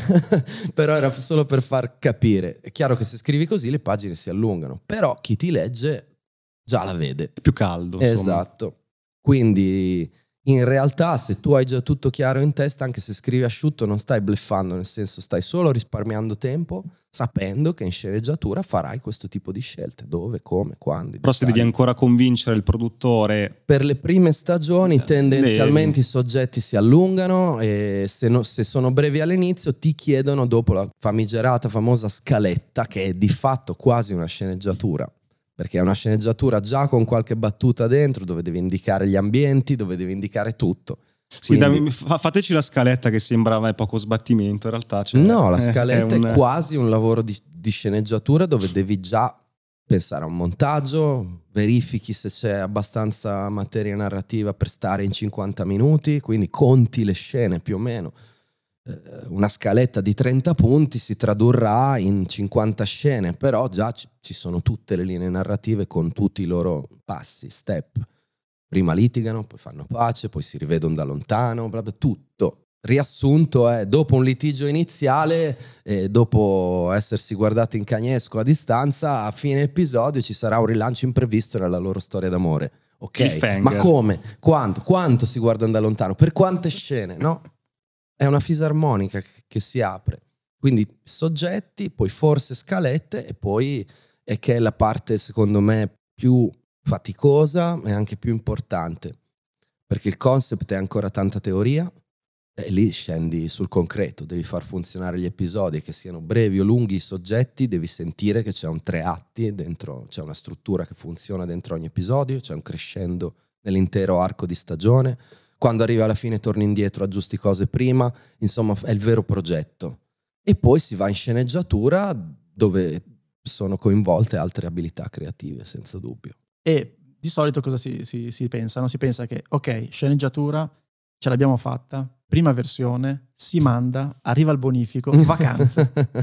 [SPEAKER 4] però era solo per far capire. È chiaro che se scrivi così le pagine si allungano, però chi ti legge già la vede.
[SPEAKER 1] È più caldo. insomma.
[SPEAKER 4] Esatto. Quindi in realtà se tu hai già tutto chiaro in testa, anche se scrivi asciutto non stai bleffando, nel senso stai solo risparmiando tempo, sapendo che in sceneggiatura farai questo tipo di scelte, dove, come, quando.
[SPEAKER 1] Però se devi ancora convincere il produttore,
[SPEAKER 4] Per le prime stagioni
[SPEAKER 1] Eh,
[SPEAKER 4] tendenzialmente
[SPEAKER 1] devi.
[SPEAKER 4] i soggetti si allungano e se, no- se sono brevi all'inizio ti chiedono dopo la famigerata famosa scaletta che è di fatto quasi una sceneggiatura perché è una sceneggiatura già con qualche battuta dentro dove devi indicare gli ambienti, dove devi indicare tutto.
[SPEAKER 1] sì,
[SPEAKER 4] Quindi-
[SPEAKER 1] dammi- fa- fateci la scaletta che sembrava poco sbattimento, in realtà. cioè,
[SPEAKER 4] no, la
[SPEAKER 1] è-
[SPEAKER 4] scaletta è,
[SPEAKER 1] un-
[SPEAKER 4] quasi un lavoro di, di sceneggiatura dove devi già pensare a un montaggio, verifichi se c'è abbastanza materia narrativa per stare in 50 minuti, quindi conti le scene più o meno. Eh, Una scaletta di 30 punti si tradurrà in 50 scene, però già ci sono tutte le linee narrative con tutti i loro passi, step. Prima litigano, poi fanno pace, poi si rivedono da lontano, bla bla, tutto. Riassunto è, dopo un litigio iniziale, e dopo essersi guardati in cagnesco a distanza, a fine episodio ci sarà un rilancio imprevisto nella loro storia d'amore. Ok, ma come? Quanto? Quanto si guardano da lontano? Per quante scene? No? È una fisarmonica che- si apre. Quindi soggetti, poi forse scalette e poi è che è la parte secondo me più faticosa e anche più importante. Perché il concept è ancora tanta teoria e lì scendi sul concreto, devi far funzionare gli episodi che siano brevi o lunghi i soggetti, devi sentire che c'è un tre atti dentro, c'è una struttura che funziona dentro ogni episodio, c'è un crescendo nell'intero arco di stagione. Quando arriva alla fine torni indietro, aggiusti cose prima, insomma è il vero progetto. E poi si va in sceneggiatura dove sono coinvolte altre abilità creative, senza dubbio.
[SPEAKER 3] E di solito cosa si, si- si pensa? no? Si pensa che, ok, sceneggiatura, ce l'abbiamo fatta, prima versione, si manda, arriva il bonifico, vacanze. ok?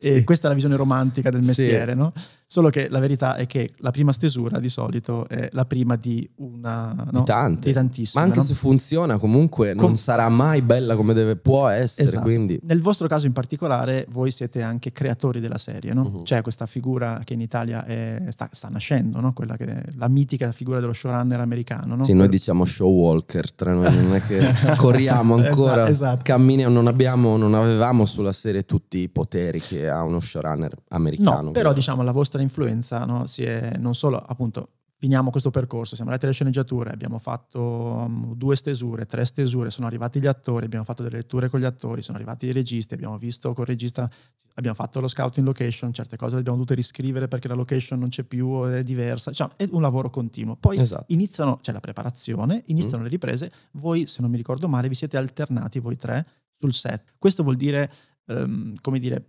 [SPEAKER 3] E
[SPEAKER 4] Sì.
[SPEAKER 3] questa è la visione romantica del
[SPEAKER 4] Sì.
[SPEAKER 3] mestiere, no? Solo che la verità è che la prima stesura di solito è la prima di una... no?
[SPEAKER 4] Di tante.
[SPEAKER 3] Di tantissime.
[SPEAKER 4] Ma anche
[SPEAKER 3] no?
[SPEAKER 4] se funziona, comunque non
[SPEAKER 3] Com-
[SPEAKER 4] sarà mai bella come deve, può essere.
[SPEAKER 3] Esatto.
[SPEAKER 4] Quindi
[SPEAKER 3] Nel vostro caso in particolare, voi siete anche creatori della serie, no?
[SPEAKER 4] Mhm.
[SPEAKER 3] C'è questa figura che in Italia è- sta, sta nascendo, no? Quella che è la mitica figura dello showrunner americano, no?
[SPEAKER 4] sì, noi
[SPEAKER 3] Quello-
[SPEAKER 4] diciamo show walker, tra noi non è che corriamo ancora,
[SPEAKER 3] Esatto, esatto.
[SPEAKER 4] Camminiamo, non, abbiamo, non avevamo sulla serie tutti i poteri che ha uno showrunner americano.
[SPEAKER 3] No, però diciamo la vostra influenza no, si è non solo appunto finiamo questo percorso, siamo andati alle sceneggiature, abbiamo fatto um, due stesure, tre stesure, sono arrivati gli attori, abbiamo fatto delle letture con gli attori, sono arrivati i registi, abbiamo visto col regista, abbiamo fatto lo scouting location, certe cose le abbiamo dovute riscrivere perché la location non c'è più, è diversa, diciamo, è un lavoro continuo. Poi
[SPEAKER 4] Esatto.
[SPEAKER 3] iniziano, c'è la preparazione, iniziano
[SPEAKER 4] Mm.
[SPEAKER 3] le riprese, voi se non mi ricordo male vi siete alternati voi tre sul set. Questo vuol dire, ehm, come dire,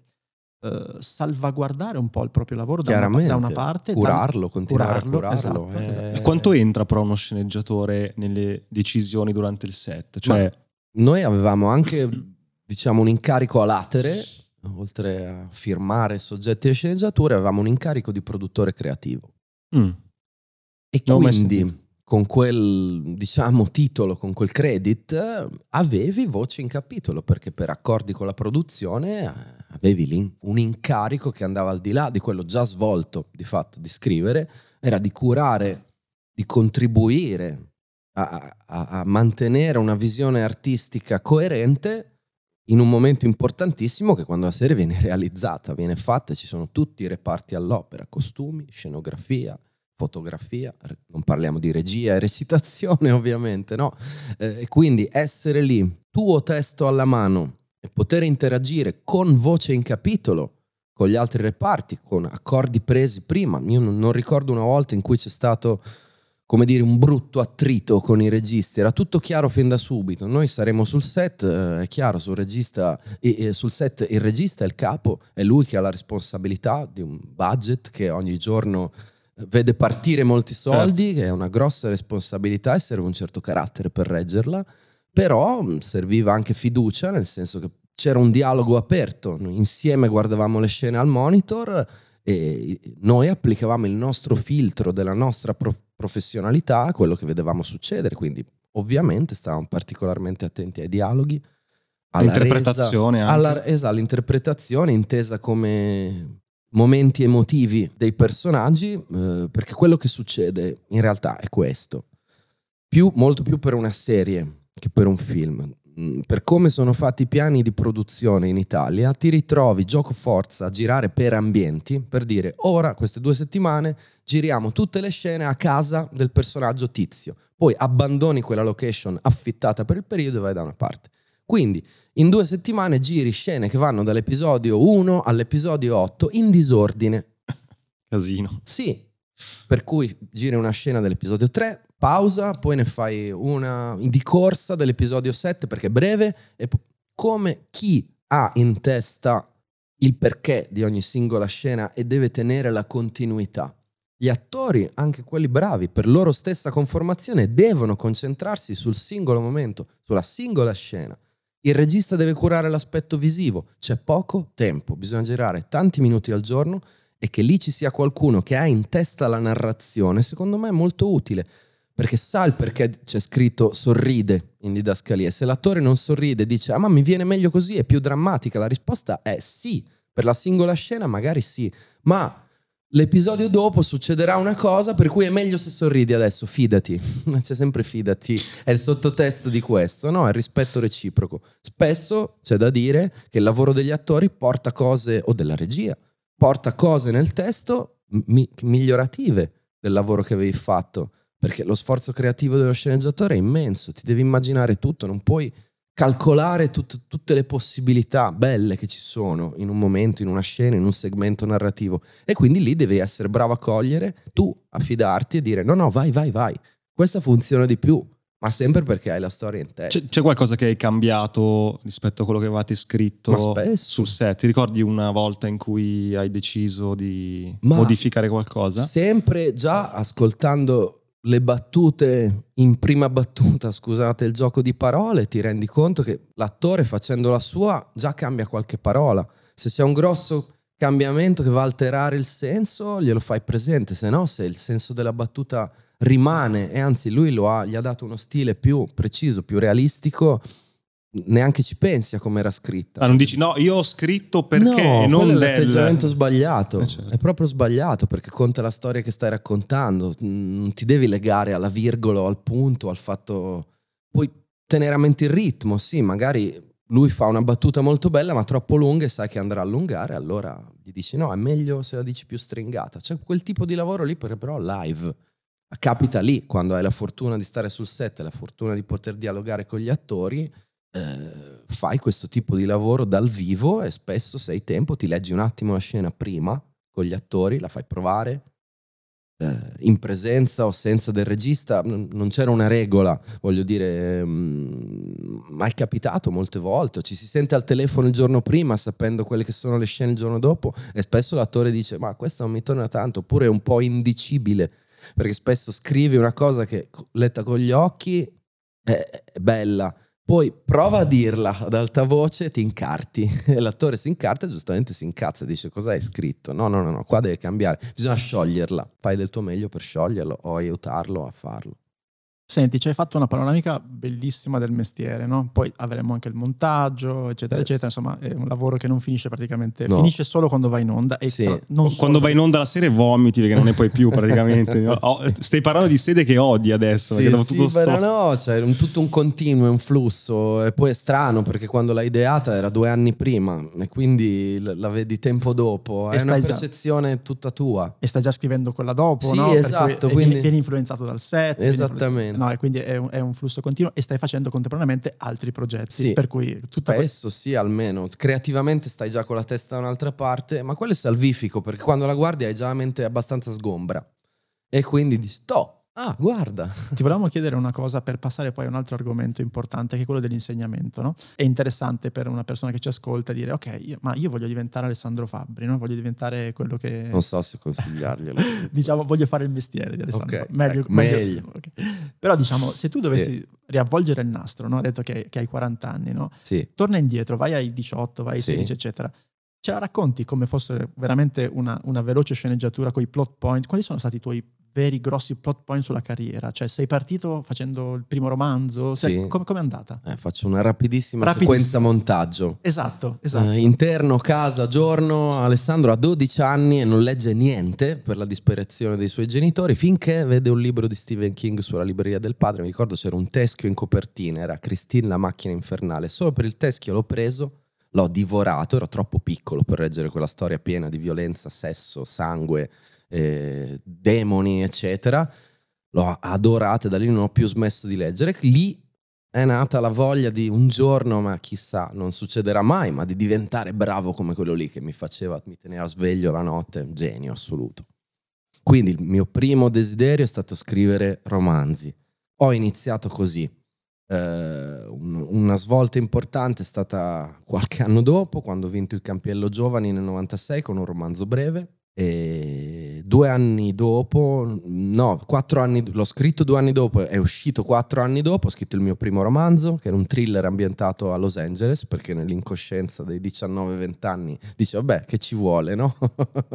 [SPEAKER 3] eh, salvaguardare un po' il proprio lavoro da una, da una parte, da-
[SPEAKER 4] curarlo, continuare
[SPEAKER 3] curarlo,
[SPEAKER 4] a curarlo.
[SPEAKER 3] esatto,
[SPEAKER 4] eh.
[SPEAKER 3] esatto.
[SPEAKER 1] E quanto entra però uno sceneggiatore nelle decisioni durante il set? Cioè,
[SPEAKER 4] Noi avevamo anche, diciamo, un incarico a latere oltre a firmare soggetti e sceneggiature, avevamo un incarico di produttore creativo.
[SPEAKER 1] Mm.
[SPEAKER 4] E
[SPEAKER 1] Non
[SPEAKER 4] quindi con quel diciamo titolo, con quel credit, avevi voce in capitolo perché per accordi con la produzione eh, avevi l'in- un incarico che andava al di là di quello già svolto di fatto di scrivere, era di curare, di contribuire a, a- a mantenere una visione artistica coerente in un momento importantissimo che quando la serie viene realizzata, viene fatta, ci sono tutti i reparti all'opera, costumi, scenografia, fotografia, non parliamo di regia e recitazione ovviamente, no? Eh, E quindi essere lì, tuo testo alla mano e poter interagire con voce in capitolo con gli altri reparti, con accordi presi prima. Io non ricordo una volta in cui c'è stato, come dire, un brutto attrito con i registi, era tutto chiaro fin da subito. Noi saremo sul set, eh, è chiaro, sul, regista, e- e sul set il regista è il capo, è lui che ha la responsabilità di un budget che ogni giorno vede partire molti soldi, che è una grossa responsabilità e serve un certo carattere per reggerla, però serviva anche fiducia, nel senso che c'era un dialogo aperto, Noi insieme guardavamo le scene al monitor e noi applicavamo il nostro filtro della nostra pro- professionalità a quello che vedevamo succedere, quindi ovviamente stavamo particolarmente attenti ai dialoghi, alla
[SPEAKER 1] anche.
[SPEAKER 4] alla, esatto, l'interpretazione intesa come momenti emotivi dei personaggi, eh, perché quello che succede in realtà è questo. Più, molto più per una serie che per un film. Mm, Per come sono fatti i piani di produzione in Italia, ti ritrovi gioco forza a girare per ambienti, per dire ora, queste due settimane, giriamo tutte le scene a casa del personaggio tizio. Poi abbandoni quella location affittata per il periodo e vai da una parte. Quindi in due settimane giri scene che vanno dall'episodio 1 all'episodio 8 in disordine.
[SPEAKER 1] Casino.
[SPEAKER 4] Sì, per cui giri una scena dell'episodio 3, pausa, poi ne fai una di corsa dell'episodio 7 perché è breve, e come chi ha in testa il perché di ogni singola scena e deve tenere la continuità. Gli attori, anche quelli bravi, per loro stessa conformazione, devono concentrarsi sul singolo momento, sulla singola scena. Il regista deve curare l'aspetto visivo, c'è poco tempo, bisogna girare tanti minuti al giorno e che lì ci sia qualcuno che ha in testa la narrazione, secondo me è molto utile, perché sa il perché c'è scritto sorride in didascalia. Se l'attore non sorride dice, ah ma mi viene meglio così, è più drammatica, la risposta è sì. Per la singola scena magari sì, ma l'episodio dopo succederà una cosa per cui è meglio se sorridi adesso, fidati. C'è sempre fidati, è il sottotesto di questo, no? È il rispetto reciproco. Spesso c'è da dire che il lavoro degli attori porta cose, o della regia, porta cose nel testo mi- migliorative del lavoro che avevi fatto, perché lo sforzo creativo dello sceneggiatore è immenso, ti devi immaginare tutto, non puoi calcolare tut- tutte le possibilità belle che ci sono in un momento, in una scena, in un segmento narrativo e quindi lì devi essere bravo a cogliere, tu affidarti e dire no no vai vai vai, questa funziona di più, ma sempre perché hai la storia in testa.
[SPEAKER 1] C'è, c'è qualcosa che hai cambiato rispetto a quello che avevate scritto sul set? Ti ricordi una volta in cui hai deciso di
[SPEAKER 4] Ma-
[SPEAKER 1] modificare qualcosa?
[SPEAKER 4] Sempre già ascoltando le battute in prima battuta, scusate il gioco di parole, ti rendi conto che l'attore facendo la sua già cambia qualche parola. Se c'è un grosso cambiamento che va a alterare il senso, glielo fai presente, se no se il senso della battuta rimane e anzi lui ha, gli ha dato uno stile più preciso, più realistico, neanche ci pensi a come era scritta.
[SPEAKER 1] Ah, non dici no, io ho scritto perché
[SPEAKER 4] no,
[SPEAKER 1] non
[SPEAKER 4] è
[SPEAKER 1] del-
[SPEAKER 4] l'atteggiamento sbagliato.
[SPEAKER 1] Eh, certo.
[SPEAKER 4] È proprio sbagliato perché conta la storia che stai raccontando. Non ti devi legare alla virgola o al punto, al fatto. Puoi tenere a mente il ritmo, sì, magari lui fa una battuta molto bella ma troppo lunga e sai che andrà a allungare, allora gli dici no, è meglio se la dici più stringata. C'è quel tipo di lavoro lì per- però live. Capita lì quando hai la fortuna di stare sul set la fortuna di poter dialogare con gli attori, eh, fai questo tipo di lavoro dal vivo e spesso se hai tempo ti leggi un attimo la scena prima con gli attori, la fai provare eh, in presenza o senza del regista, non non c'era una regola, voglio dire, mm, ma è capitato molte volte, ci si sente al telefono il giorno prima sapendo quelle che sono le scene il giorno dopo e spesso l'attore dice ma questa non mi torna tanto, oppure è un po' indicibile, perché spesso scrivi una cosa che letta con gli occhi è, è bella, Poi prova a dirla ad alta voce, ti incarti. E l'attore si incarta e giustamente si incazza, dice cosa hai scritto? No, no, no, no, qua deve cambiare. Bisogna scioglierla. Fai del tuo meglio per scioglierlo o aiutarlo a farlo.
[SPEAKER 3] Senti, ci hai fatto una panoramica bellissima del mestiere, no? Poi avremo anche il montaggio, eccetera,
[SPEAKER 4] Yes.
[SPEAKER 3] eccetera. Insomma, è un lavoro che non finisce praticamente,
[SPEAKER 4] No.
[SPEAKER 3] finisce solo quando va in onda. E
[SPEAKER 4] Sì.
[SPEAKER 3] tra- non
[SPEAKER 1] Quando vai in onda la serie vomiti perché non ne puoi più praticamente. Oh, stai parlando di sede che odi adesso. perché dopo
[SPEAKER 4] sì,
[SPEAKER 1] tutto sto-
[SPEAKER 4] no, cioè, è un- tutto un continuo, è un flusso e poi è strano perché quando l'hai ideata era due anni prima e quindi la vedi tempo dopo,
[SPEAKER 3] E
[SPEAKER 4] è una
[SPEAKER 3] stai già-
[SPEAKER 4] percezione tutta tua.
[SPEAKER 3] E stai già scrivendo quella dopo,
[SPEAKER 4] Sì,
[SPEAKER 3] no?
[SPEAKER 4] Esatto, quindi-
[SPEAKER 3] vieni, vieni influenzato dal set.
[SPEAKER 4] Esattamente.
[SPEAKER 3] No, e quindi è un, è un flusso continuo e stai facendo contemporaneamente altri progetti.
[SPEAKER 4] Sì.
[SPEAKER 3] Per cui tutta que-
[SPEAKER 4] Spesso sì, almeno. Creativamente stai già con la testa da un'altra parte, ma quello è salvifico perché quando la guardi hai già la mente abbastanza sgombra. E quindi dici, "Toh, ah, guarda.
[SPEAKER 3] Ti volevamo chiedere una cosa per passare poi a un altro argomento importante che è quello dell'insegnamento. No? È interessante per una persona che ci ascolta dire ok, io- ma io voglio diventare Alessandro Fabbri, no? voglio diventare quello che...
[SPEAKER 4] Non so se consigliarglielo.
[SPEAKER 3] diciamo, voglio fare il mestiere di Alessandro.
[SPEAKER 4] Ok,
[SPEAKER 3] Fabbri. meglio,
[SPEAKER 4] ecco,
[SPEAKER 3] meglio-
[SPEAKER 4] meglio.
[SPEAKER 3] ok. Però diciamo, se tu dovessi riavvolgere il nastro, no? hai detto che, che hai 40 anni, no?
[SPEAKER 4] Sì.
[SPEAKER 3] torna indietro, vai ai 18, vai ai
[SPEAKER 4] Sì.
[SPEAKER 3] 16, eccetera. Ce la racconti come fosse veramente una, una veloce sceneggiatura con i plot point? Quali sono stati i tuoi veri grossi plot point sulla carriera? Cioè, sei partito facendo il primo romanzo?
[SPEAKER 4] Sì.
[SPEAKER 3] come è andata?
[SPEAKER 4] Eh, faccio una rapidissima
[SPEAKER 3] Rapidissima.
[SPEAKER 4] sequenza montaggio.
[SPEAKER 3] Esatto, esatto.
[SPEAKER 4] Eh, interno, casa, giorno, Alessandro ha 12 anni e non legge niente per la disperazione dei suoi genitori finché vede un libro di Stephen King sulla libreria del padre. Mi ricordo c'era un teschio in copertina, era Christine la macchina infernale. Solo per il teschio l'ho preso, l'ho divorato, ero troppo piccolo per leggere quella storia piena di violenza, sesso, sangue, eh, demoni, eccetera. L'ho adorato e da lì non ho più smesso di leggere. Lì è nata la voglia di un giorno, ma chissà, non succederà mai, ma di diventare bravo come quello lì che mi faceva, mi teneva sveglio la notte, un genio assoluto. Quindi il mio primo desiderio è stato scrivere romanzi. Ho iniziato così. Eh, un- una svolta importante è stata qualche anno dopo, quando ho vinto il Campiello Giovani nel 96 con un romanzo breve. E due anni dopo, no, quattro anni, l'ho scritto due anni dopo, è uscito quattro anni dopo, ho scritto il mio primo romanzo, che era un thriller ambientato a Los Angeles, perché nell'incoscienza dei 19-20 anni dice, vabbè, che ci vuole, no?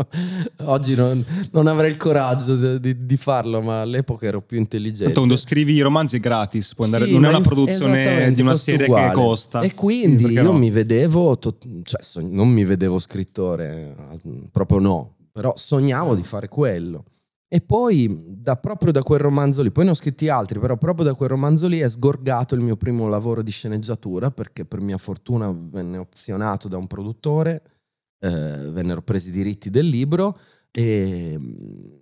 [SPEAKER 4] Oggi non, non avrei il coraggio di, di- farlo, ma all'epoca ero più intelligente.
[SPEAKER 1] Quando scrivi i romanzi è gratis, puoi andare-
[SPEAKER 4] Sì,
[SPEAKER 1] non è una produzione di una serie
[SPEAKER 4] uguale.
[SPEAKER 1] che costa.
[SPEAKER 4] E quindi io
[SPEAKER 1] no?
[SPEAKER 4] mi vedevo, to- cioè non mi vedevo scrittore, eh, proprio no, però sognavo di fare quello. E poi, da, proprio da quel romanzo lì, poi ne ho scritti altri, però proprio da quel romanzo lì è sgorgato il mio primo lavoro di sceneggiatura, perché per mia fortuna venne opzionato da un produttore, eh, vennero presi i diritti del libro e mm,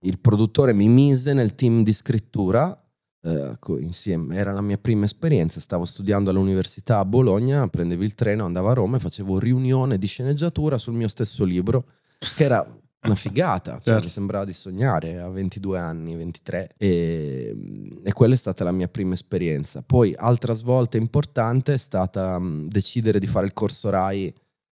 [SPEAKER 4] il produttore mi mise nel team di scrittura eh, insieme. Era la mia prima esperienza, stavo studiando all'università a Bologna, prendevo il treno, andavo a Roma e facevo riunione di sceneggiatura sul mio stesso libro, che era una figata, cioè,
[SPEAKER 1] Certo.
[SPEAKER 4] mi sembrava di sognare a 22 anni, 23 e, e quella è stata la mia prima esperienza. Poi altra svolta importante è stata mh, decidere di fare il corso RAI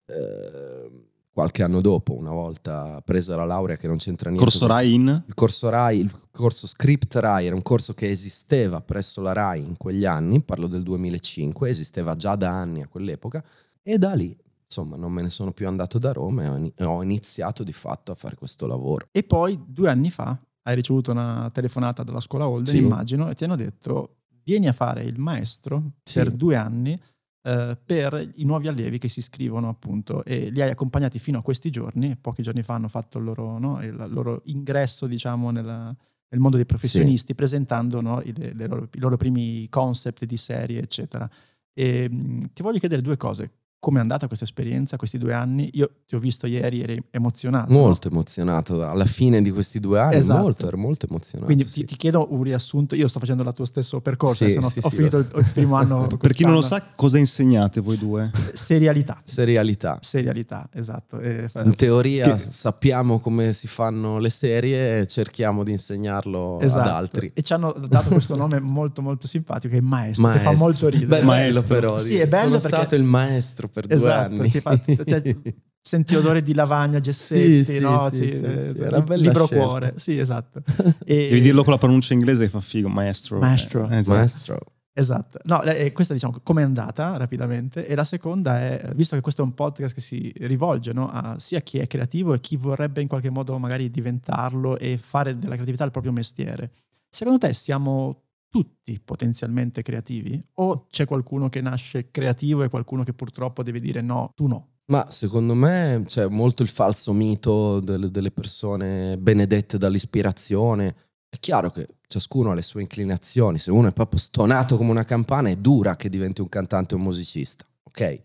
[SPEAKER 4] eh, qualche anno dopo, una volta presa la laurea che non c'entra niente.
[SPEAKER 1] Corso Rai in?
[SPEAKER 4] il corso RAI, il corso Script RAI era un corso che esisteva presso la RAI in quegli anni, parlo del 2005, esisteva già da anni a quell'epoca e da lì insomma non me ne sono più andato da Roma e ho ini- ho iniziato di fatto a fare questo lavoro.
[SPEAKER 3] E poi due anni fa hai ricevuto una telefonata dalla scuola Holden,
[SPEAKER 4] Sì.
[SPEAKER 3] immagino, e ti hanno detto vieni a fare il maestro
[SPEAKER 4] Sì.
[SPEAKER 3] per due anni eh, per i nuovi allievi che si iscrivono appunto e li hai accompagnati fino a questi giorni, pochi giorni fa hanno fatto il loro, no, il loro ingresso diciamo nella- nel mondo dei professionisti presentando no, i, le loro, i loro primi concept di serie eccetera. E, ti voglio chiedere due cose. Come è andata questa esperienza, questi due anni? Io ti ho visto ieri, eri emozionato. no?
[SPEAKER 4] Molto emozionato alla fine di questi due anni,
[SPEAKER 3] Esatto.
[SPEAKER 4] molto, ero molto emozionato.
[SPEAKER 3] Quindi
[SPEAKER 4] sì.
[SPEAKER 3] ti, ti chiedo un riassunto. Io sto facendo il tuo stesso percorso,
[SPEAKER 4] Sì,
[SPEAKER 3] se no
[SPEAKER 4] sì,
[SPEAKER 3] ho
[SPEAKER 4] sì,
[SPEAKER 3] finito
[SPEAKER 4] lo-
[SPEAKER 3] il, il primo anno.
[SPEAKER 1] Per chi non lo sa, cosa insegnate voi due?
[SPEAKER 3] serialità.
[SPEAKER 4] Serialità.
[SPEAKER 3] Serialità, esatto. E fa-
[SPEAKER 4] In teoria
[SPEAKER 3] Che-
[SPEAKER 4] sappiamo come si fanno le serie e cerchiamo di insegnarlo
[SPEAKER 3] esatto.
[SPEAKER 4] ad altri.
[SPEAKER 3] E ci hanno dato questo nome molto molto simpatico, che è maestro, che fa
[SPEAKER 4] Maestro.
[SPEAKER 3] molto ridere.
[SPEAKER 4] Beh,
[SPEAKER 1] Maestro.
[SPEAKER 4] bello però.
[SPEAKER 3] Sì, è bello
[SPEAKER 4] Sono
[SPEAKER 3] perché-
[SPEAKER 4] stato il maestro per
[SPEAKER 3] Esatto,
[SPEAKER 4] due anni.
[SPEAKER 3] fa- cioè, senti odore di lavagna, gessetti,
[SPEAKER 4] Sì, sì,
[SPEAKER 3] no?
[SPEAKER 4] sì,
[SPEAKER 3] Sì,
[SPEAKER 4] sì,
[SPEAKER 3] eh,
[SPEAKER 4] sì,
[SPEAKER 3] cioè,
[SPEAKER 4] era
[SPEAKER 3] libro
[SPEAKER 4] scelta.
[SPEAKER 3] cuore. Sì, esatto. E-
[SPEAKER 1] Devi dirlo con la pronuncia inglese che fa figo, maestro.
[SPEAKER 3] Maestro.
[SPEAKER 1] Eh, esatto.
[SPEAKER 4] Maestro.
[SPEAKER 3] Esatto. No, eh, questa diciamo come è andata rapidamente e la seconda è, visto che questo è un podcast che si rivolge no, a sia chi è creativo e chi vorrebbe in qualche modo magari diventarlo e fare della creatività il proprio mestiere, secondo te siamo tutti potenzialmente creativi o c'è qualcuno che nasce creativo e qualcuno che purtroppo deve dire no, tu no?
[SPEAKER 4] Ma secondo me c'è molto il falso mito delle, delle persone benedette dall'ispirazione. È chiaro che ciascuno ha le sue inclinazioni, se uno è proprio stonato come una campana è dura che diventi un cantante o un musicista, ok?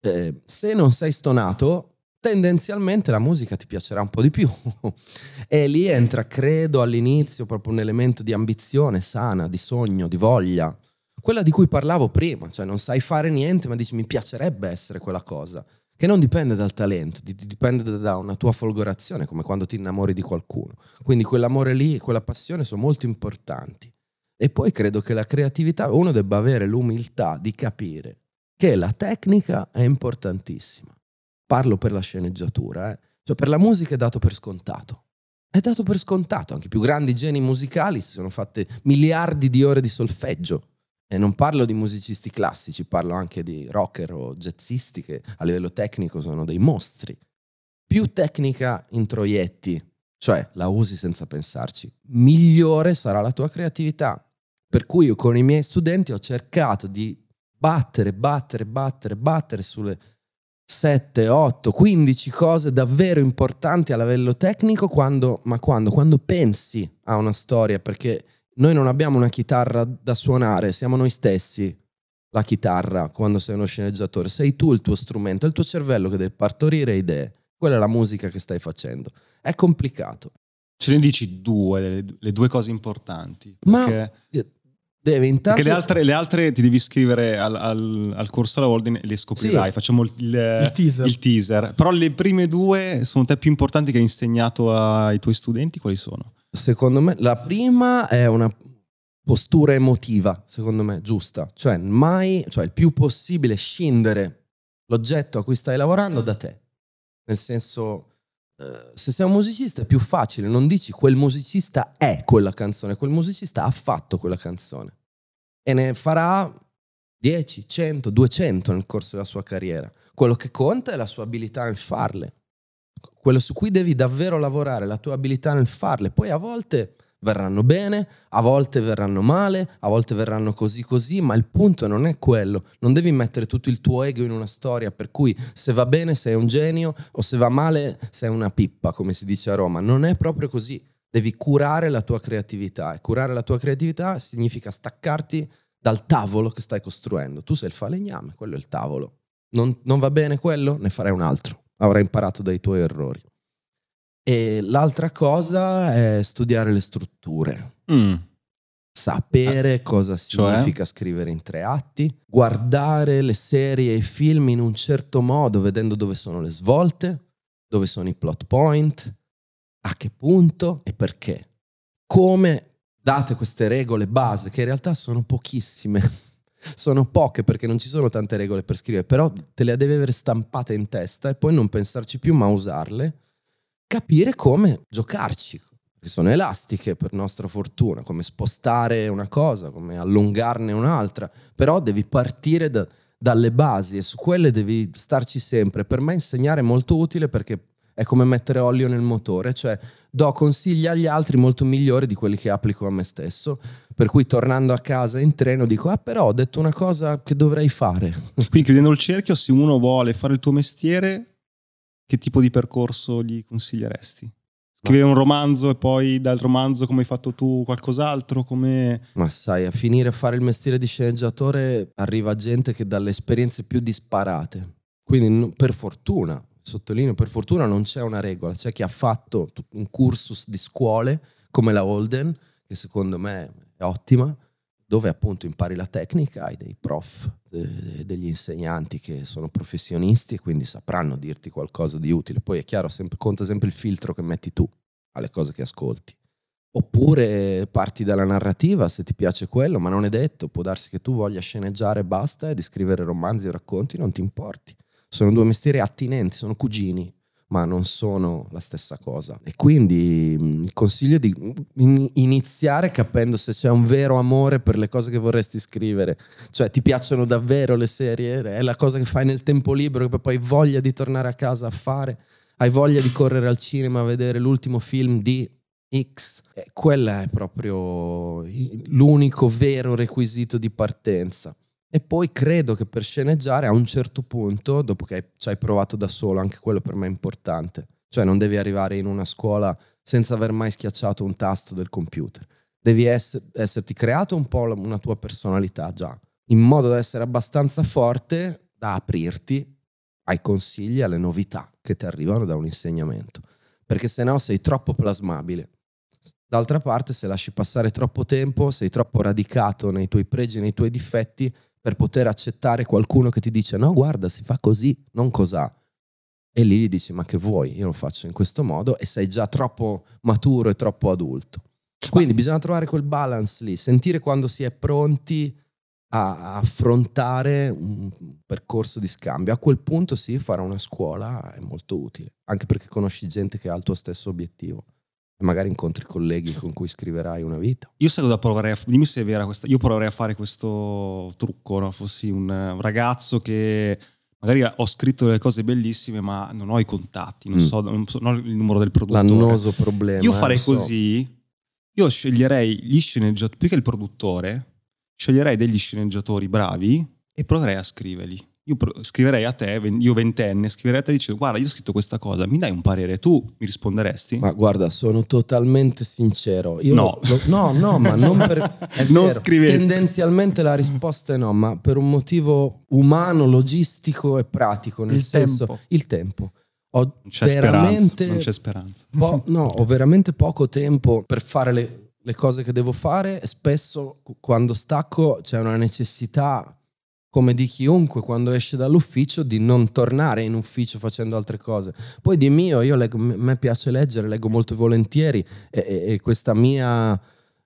[SPEAKER 4] Eh, se non sei stonato, tendenzialmente la musica ti piacerà un po' di più. e lì entra, credo, all'inizio proprio un elemento di ambizione sana, di sogno, di voglia. Quella di cui parlavo prima, cioè non sai fare niente, ma dici mi piacerebbe essere quella cosa che non dipende dal talento, dipende da una tua folgorazione, come quando ti innamori di qualcuno. Quindi quell'amore lì e quella passione sono molto importanti. E poi credo che la creatività, uno debba avere l'umiltà di capire che la tecnica è importantissima. Parlo per la sceneggiatura, eh? cioè per la musica è dato per scontato. È dato per scontato, anche i più grandi geni musicali si sono fatte miliardi di ore di solfeggio e non parlo di musicisti classici, parlo anche di rocker o jazzisti che a livello tecnico sono dei mostri. Più tecnica introietti, cioè la usi senza pensarci, migliore sarà la tua creatività. Per cui io con i miei studenti ho cercato di battere, battere, battere, battere sulle 7, 8, 15 cose davvero importanti a livello tecnico, quando, ma quando? Quando pensi a una storia, perché noi non abbiamo una chitarra da suonare, siamo noi stessi la chitarra quando sei uno sceneggiatore, sei tu il tuo strumento, è il tuo cervello che deve partorire idee. Quella è la musica che stai facendo. È complicato.
[SPEAKER 1] Ce ne dici due, le, le due cose importanti.
[SPEAKER 4] Ma deve intanto...
[SPEAKER 1] Perché le altre, le altre ti devi iscrivere al, al, al corso alla Holding e le scoprirai. Sì. Facciamo il, il, il, teaser. il, teaser. Però le prime due sono te più importanti che hai insegnato ai tuoi studenti, quali sono?
[SPEAKER 4] Secondo me la prima è una postura emotiva, secondo me, giusta. Cioè, mai, cioè il più possibile scindere l'oggetto a cui stai lavorando da te. Nel senso, eh, se sei un musicista è più facile, non dici quel musicista è quella canzone, quel musicista ha fatto quella canzone. E ne farà 10, 100, 200 nel corso della sua carriera. Quello che conta è la sua abilità nel farle quello su cui devi davvero lavorare, la tua abilità nel farle. Poi a volte verranno bene, a volte verranno male, a volte verranno così così, ma il punto non è quello. Non devi mettere tutto il tuo ego in una storia per cui se va bene sei un genio o se va male sei una pippa, come si dice a Roma. Non è proprio così. Devi curare la tua creatività e curare la tua creatività significa staccarti dal tavolo che stai costruendo. Tu sei il falegname, quello è il tavolo. Non, non va bene quello? Ne farai un altro avrai imparato dai tuoi errori. E l'altra cosa è studiare le strutture. Mm. Sapere ah, cosa cioè? significa cioè? scrivere in tre atti, guardare le serie e i film in un certo modo, vedendo dove sono le svolte, dove sono i plot point, a che punto e perché. Come date queste regole base, che in realtà sono pochissime, sono poche perché non ci sono tante regole per scrivere, però te le devi avere stampate in testa e poi non pensarci più ma usarle, capire come giocarci, che sono elastiche per nostra fortuna, come spostare una cosa, come allungarne un'altra, però devi partire da, dalle basi e su quelle devi starci sempre. Per me insegnare è molto utile perché è come mettere olio nel motore, cioè do consigli agli altri molto migliori di quelli che applico a me stesso. Per cui tornando a casa in treno dico, ah però ho detto una cosa che dovrei fare.
[SPEAKER 1] Quindi chiudendo il cerchio, se uno vuole fare il tuo mestiere, che tipo di percorso gli consiglieresti? Scrivere un romanzo e poi dal romanzo come hai fatto tu qualcos'altro? Come...
[SPEAKER 4] Ma sai, a finire a fare il mestiere di sceneggiatore arriva gente che dalle esperienze più disparate. Quindi per fortuna sottolineo, per fortuna non c'è una regola, c'è chi ha fatto un cursus di scuole come la Holden, che secondo me è ottima, dove appunto impari la tecnica, hai dei prof, de- degli insegnanti che sono professionisti e quindi sapranno dirti qualcosa di utile. Poi è chiaro, sempre, conta sempre il filtro che metti tu alle cose che ascolti. Oppure parti dalla narrativa se ti piace quello, ma non è detto, può darsi che tu voglia sceneggiare basta e di scrivere romanzi o racconti non ti importi sono due mestieri attinenti, sono cugini. ma non sono la stessa cosa. E quindi mh, il consiglio di in- iniziare capendo se c'è un vero amore per le cose che vorresti scrivere. Cioè, ti piacciono davvero le serie? È la cosa che fai nel tempo libero che poi hai voglia di tornare a casa a fare? Hai voglia di correre al cinema a vedere l'ultimo film di X? E quella è proprio l'unico vero requisito di partenza. E poi credo che per sceneggiare a un certo punto, dopo che ci hai provato da solo, anche quello per me è importante. Cioè non devi arrivare in una scuola senza aver mai schiacciato un tasto del computer. Devi ess- esserti creato un po' una tua personalità già, in modo da essere abbastanza forte da aprirti ai consigli, alle novità che ti arrivano da un insegnamento. Perché se no sei troppo plasmabile. D'altra parte, se lasci passare troppo tempo, sei troppo radicato nei tuoi pregi e nei tuoi difetti, per poter accettare qualcuno che ti dice no guarda si fa così, non cos'ha. E lì gli dici ma che vuoi, io lo faccio in questo modo e sei già troppo maturo e troppo adulto. Quindi bisogna trovare quel balance lì, sentire quando si è pronti a affrontare un percorso di scambio. A quel punto sì, fare una scuola è molto utile, anche perché conosci gente che ha il tuo stesso obiettivo magari incontri colleghi con cui scriverai una vita.
[SPEAKER 1] Io sai cosa proverei a dimmi se è vera questa, io proverei a fare questo trucco, no? fossi un ragazzo che magari ho scritto delle cose bellissime ma non ho i contatti, non, mm. so, non so non il numero del produttore.
[SPEAKER 4] L'annoso problema.
[SPEAKER 1] Io farei so. così, io sceglierei gli sceneggiatori, più che il produttore, sceglierei degli sceneggiatori bravi e proverei a scriverli io scriverei a te, io ventenne, scriverei a te dicendo guarda io ho scritto questa cosa, mi dai un parere, tu mi risponderesti?
[SPEAKER 4] Ma guarda, sono totalmente sincero. Io no. Lo, no, no, ma non per... non scrivete. Tendenzialmente la risposta è no, ma per un motivo umano, logistico e pratico, nel
[SPEAKER 3] il
[SPEAKER 4] senso...
[SPEAKER 3] Tempo.
[SPEAKER 4] Il tempo. Ho
[SPEAKER 1] non c'è
[SPEAKER 4] veramente...
[SPEAKER 1] Speranza, non c'è speranza.
[SPEAKER 4] Po- no, ho veramente poco tempo per fare le, le cose che devo fare spesso quando stacco c'è una necessità come di chiunque quando esce dall'ufficio, di non tornare in ufficio facendo altre cose. Poi di mio, io leggo, a me piace leggere, leggo molto volentieri e, e, questa mia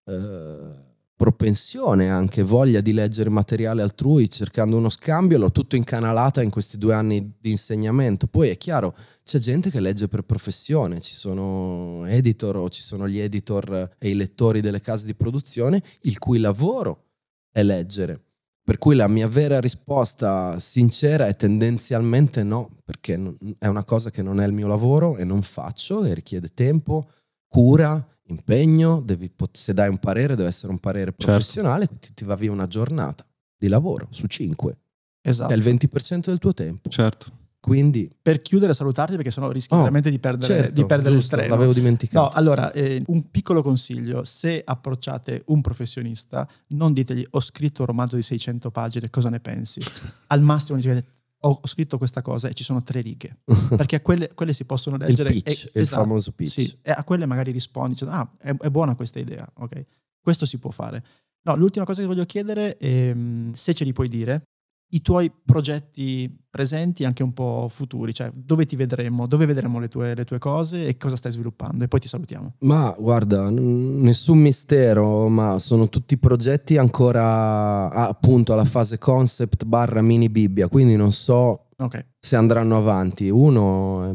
[SPEAKER 4] eh, propensione, anche voglia di leggere materiale altrui cercando uno scambio, l'ho tutto incanalata in questi due anni di insegnamento. Poi è chiaro, c'è gente che legge per professione, ci sono editor o ci sono gli editor e i lettori delle case di produzione, il cui lavoro è leggere per cui la mia vera risposta sincera è tendenzialmente no, perché è una cosa che non è il mio lavoro e non faccio e richiede tempo, cura, impegno, devi, se dai un parere deve essere un parere certo. professionale, certo. ti, ti va via una giornata di lavoro su cinque.
[SPEAKER 3] Esatto.
[SPEAKER 4] È il 20% del tuo tempo.
[SPEAKER 1] Certo.
[SPEAKER 4] Quindi,
[SPEAKER 3] per chiudere, salutarti perché sennò rischi oh, veramente di perdere,
[SPEAKER 4] certo,
[SPEAKER 3] di perdere
[SPEAKER 4] giusto,
[SPEAKER 3] il treno.
[SPEAKER 4] L'avevo dimenticato.
[SPEAKER 3] No, allora, eh, un piccolo consiglio: se approcciate un professionista, non ditegli ho scritto un romanzo di 600 pagine, cosa ne pensi? Al massimo dite ho scritto questa cosa e ci sono tre righe, perché a quelle, quelle si possono leggere.
[SPEAKER 4] Il pitch,
[SPEAKER 3] e,
[SPEAKER 4] il esatto, famoso pitch.
[SPEAKER 3] Sì, e a quelle magari rispondi, dicendo, ah, è, è, buona questa idea, ok? Questo si può fare. No, l'ultima cosa che voglio chiedere è se ce li puoi dire, i tuoi progetti presenti, anche un po' futuri, cioè dove ti vedremo, dove vedremo le tue, le tue cose e cosa stai sviluppando e poi ti salutiamo.
[SPEAKER 4] Ma guarda, nessun mistero, ma sono tutti progetti ancora appunto alla fase concept barra mini Bibbia, quindi non so okay. se andranno avanti. Uno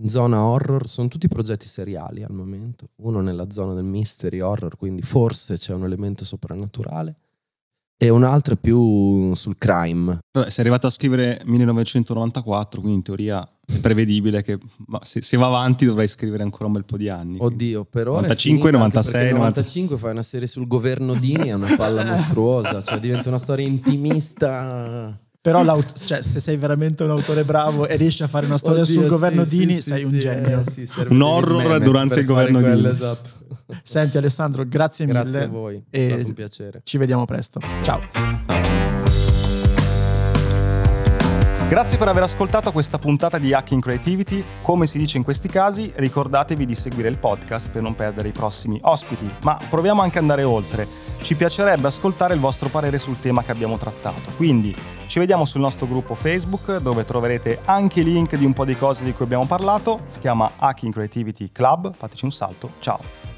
[SPEAKER 4] in zona horror, sono tutti progetti seriali al momento, uno nella zona del mystery horror, quindi forse c'è un elemento soprannaturale e un altro è più sul crime.
[SPEAKER 1] Vabbè, sei arrivato a scrivere 1994, quindi in teoria è prevedibile che se, se, va avanti dovrai scrivere ancora un bel po' di anni.
[SPEAKER 4] Oddio, per ora
[SPEAKER 1] 95, 96,
[SPEAKER 4] 95 fai una serie sul governo Dini è una palla mostruosa, cioè diventa una storia intimista.
[SPEAKER 3] Però cioè, se sei veramente un autore bravo e riesci a fare una storia Oddio, sul governo
[SPEAKER 4] sì,
[SPEAKER 3] Dini,
[SPEAKER 4] sì,
[SPEAKER 3] sei
[SPEAKER 4] sì,
[SPEAKER 3] un genio.
[SPEAKER 4] Eh,
[SPEAKER 1] un horror durante il governo
[SPEAKER 4] quello,
[SPEAKER 1] Dini.
[SPEAKER 4] Esatto.
[SPEAKER 3] Senti Alessandro, grazie,
[SPEAKER 4] grazie
[SPEAKER 3] mille.
[SPEAKER 4] Grazie a voi, è stato un piacere.
[SPEAKER 3] Ci vediamo presto. Ciao.
[SPEAKER 5] Grazie per aver ascoltato questa puntata di Hacking Creativity. Come si dice in questi casi, ricordatevi di seguire il podcast per non perdere i prossimi ospiti. Ma proviamo anche ad andare oltre. Ci piacerebbe ascoltare il vostro parere sul tema che abbiamo trattato. Quindi ci vediamo sul nostro gruppo Facebook dove troverete anche i link di un po' di cose di cui abbiamo parlato. Si chiama Hacking Creativity Club. Fateci un salto. Ciao.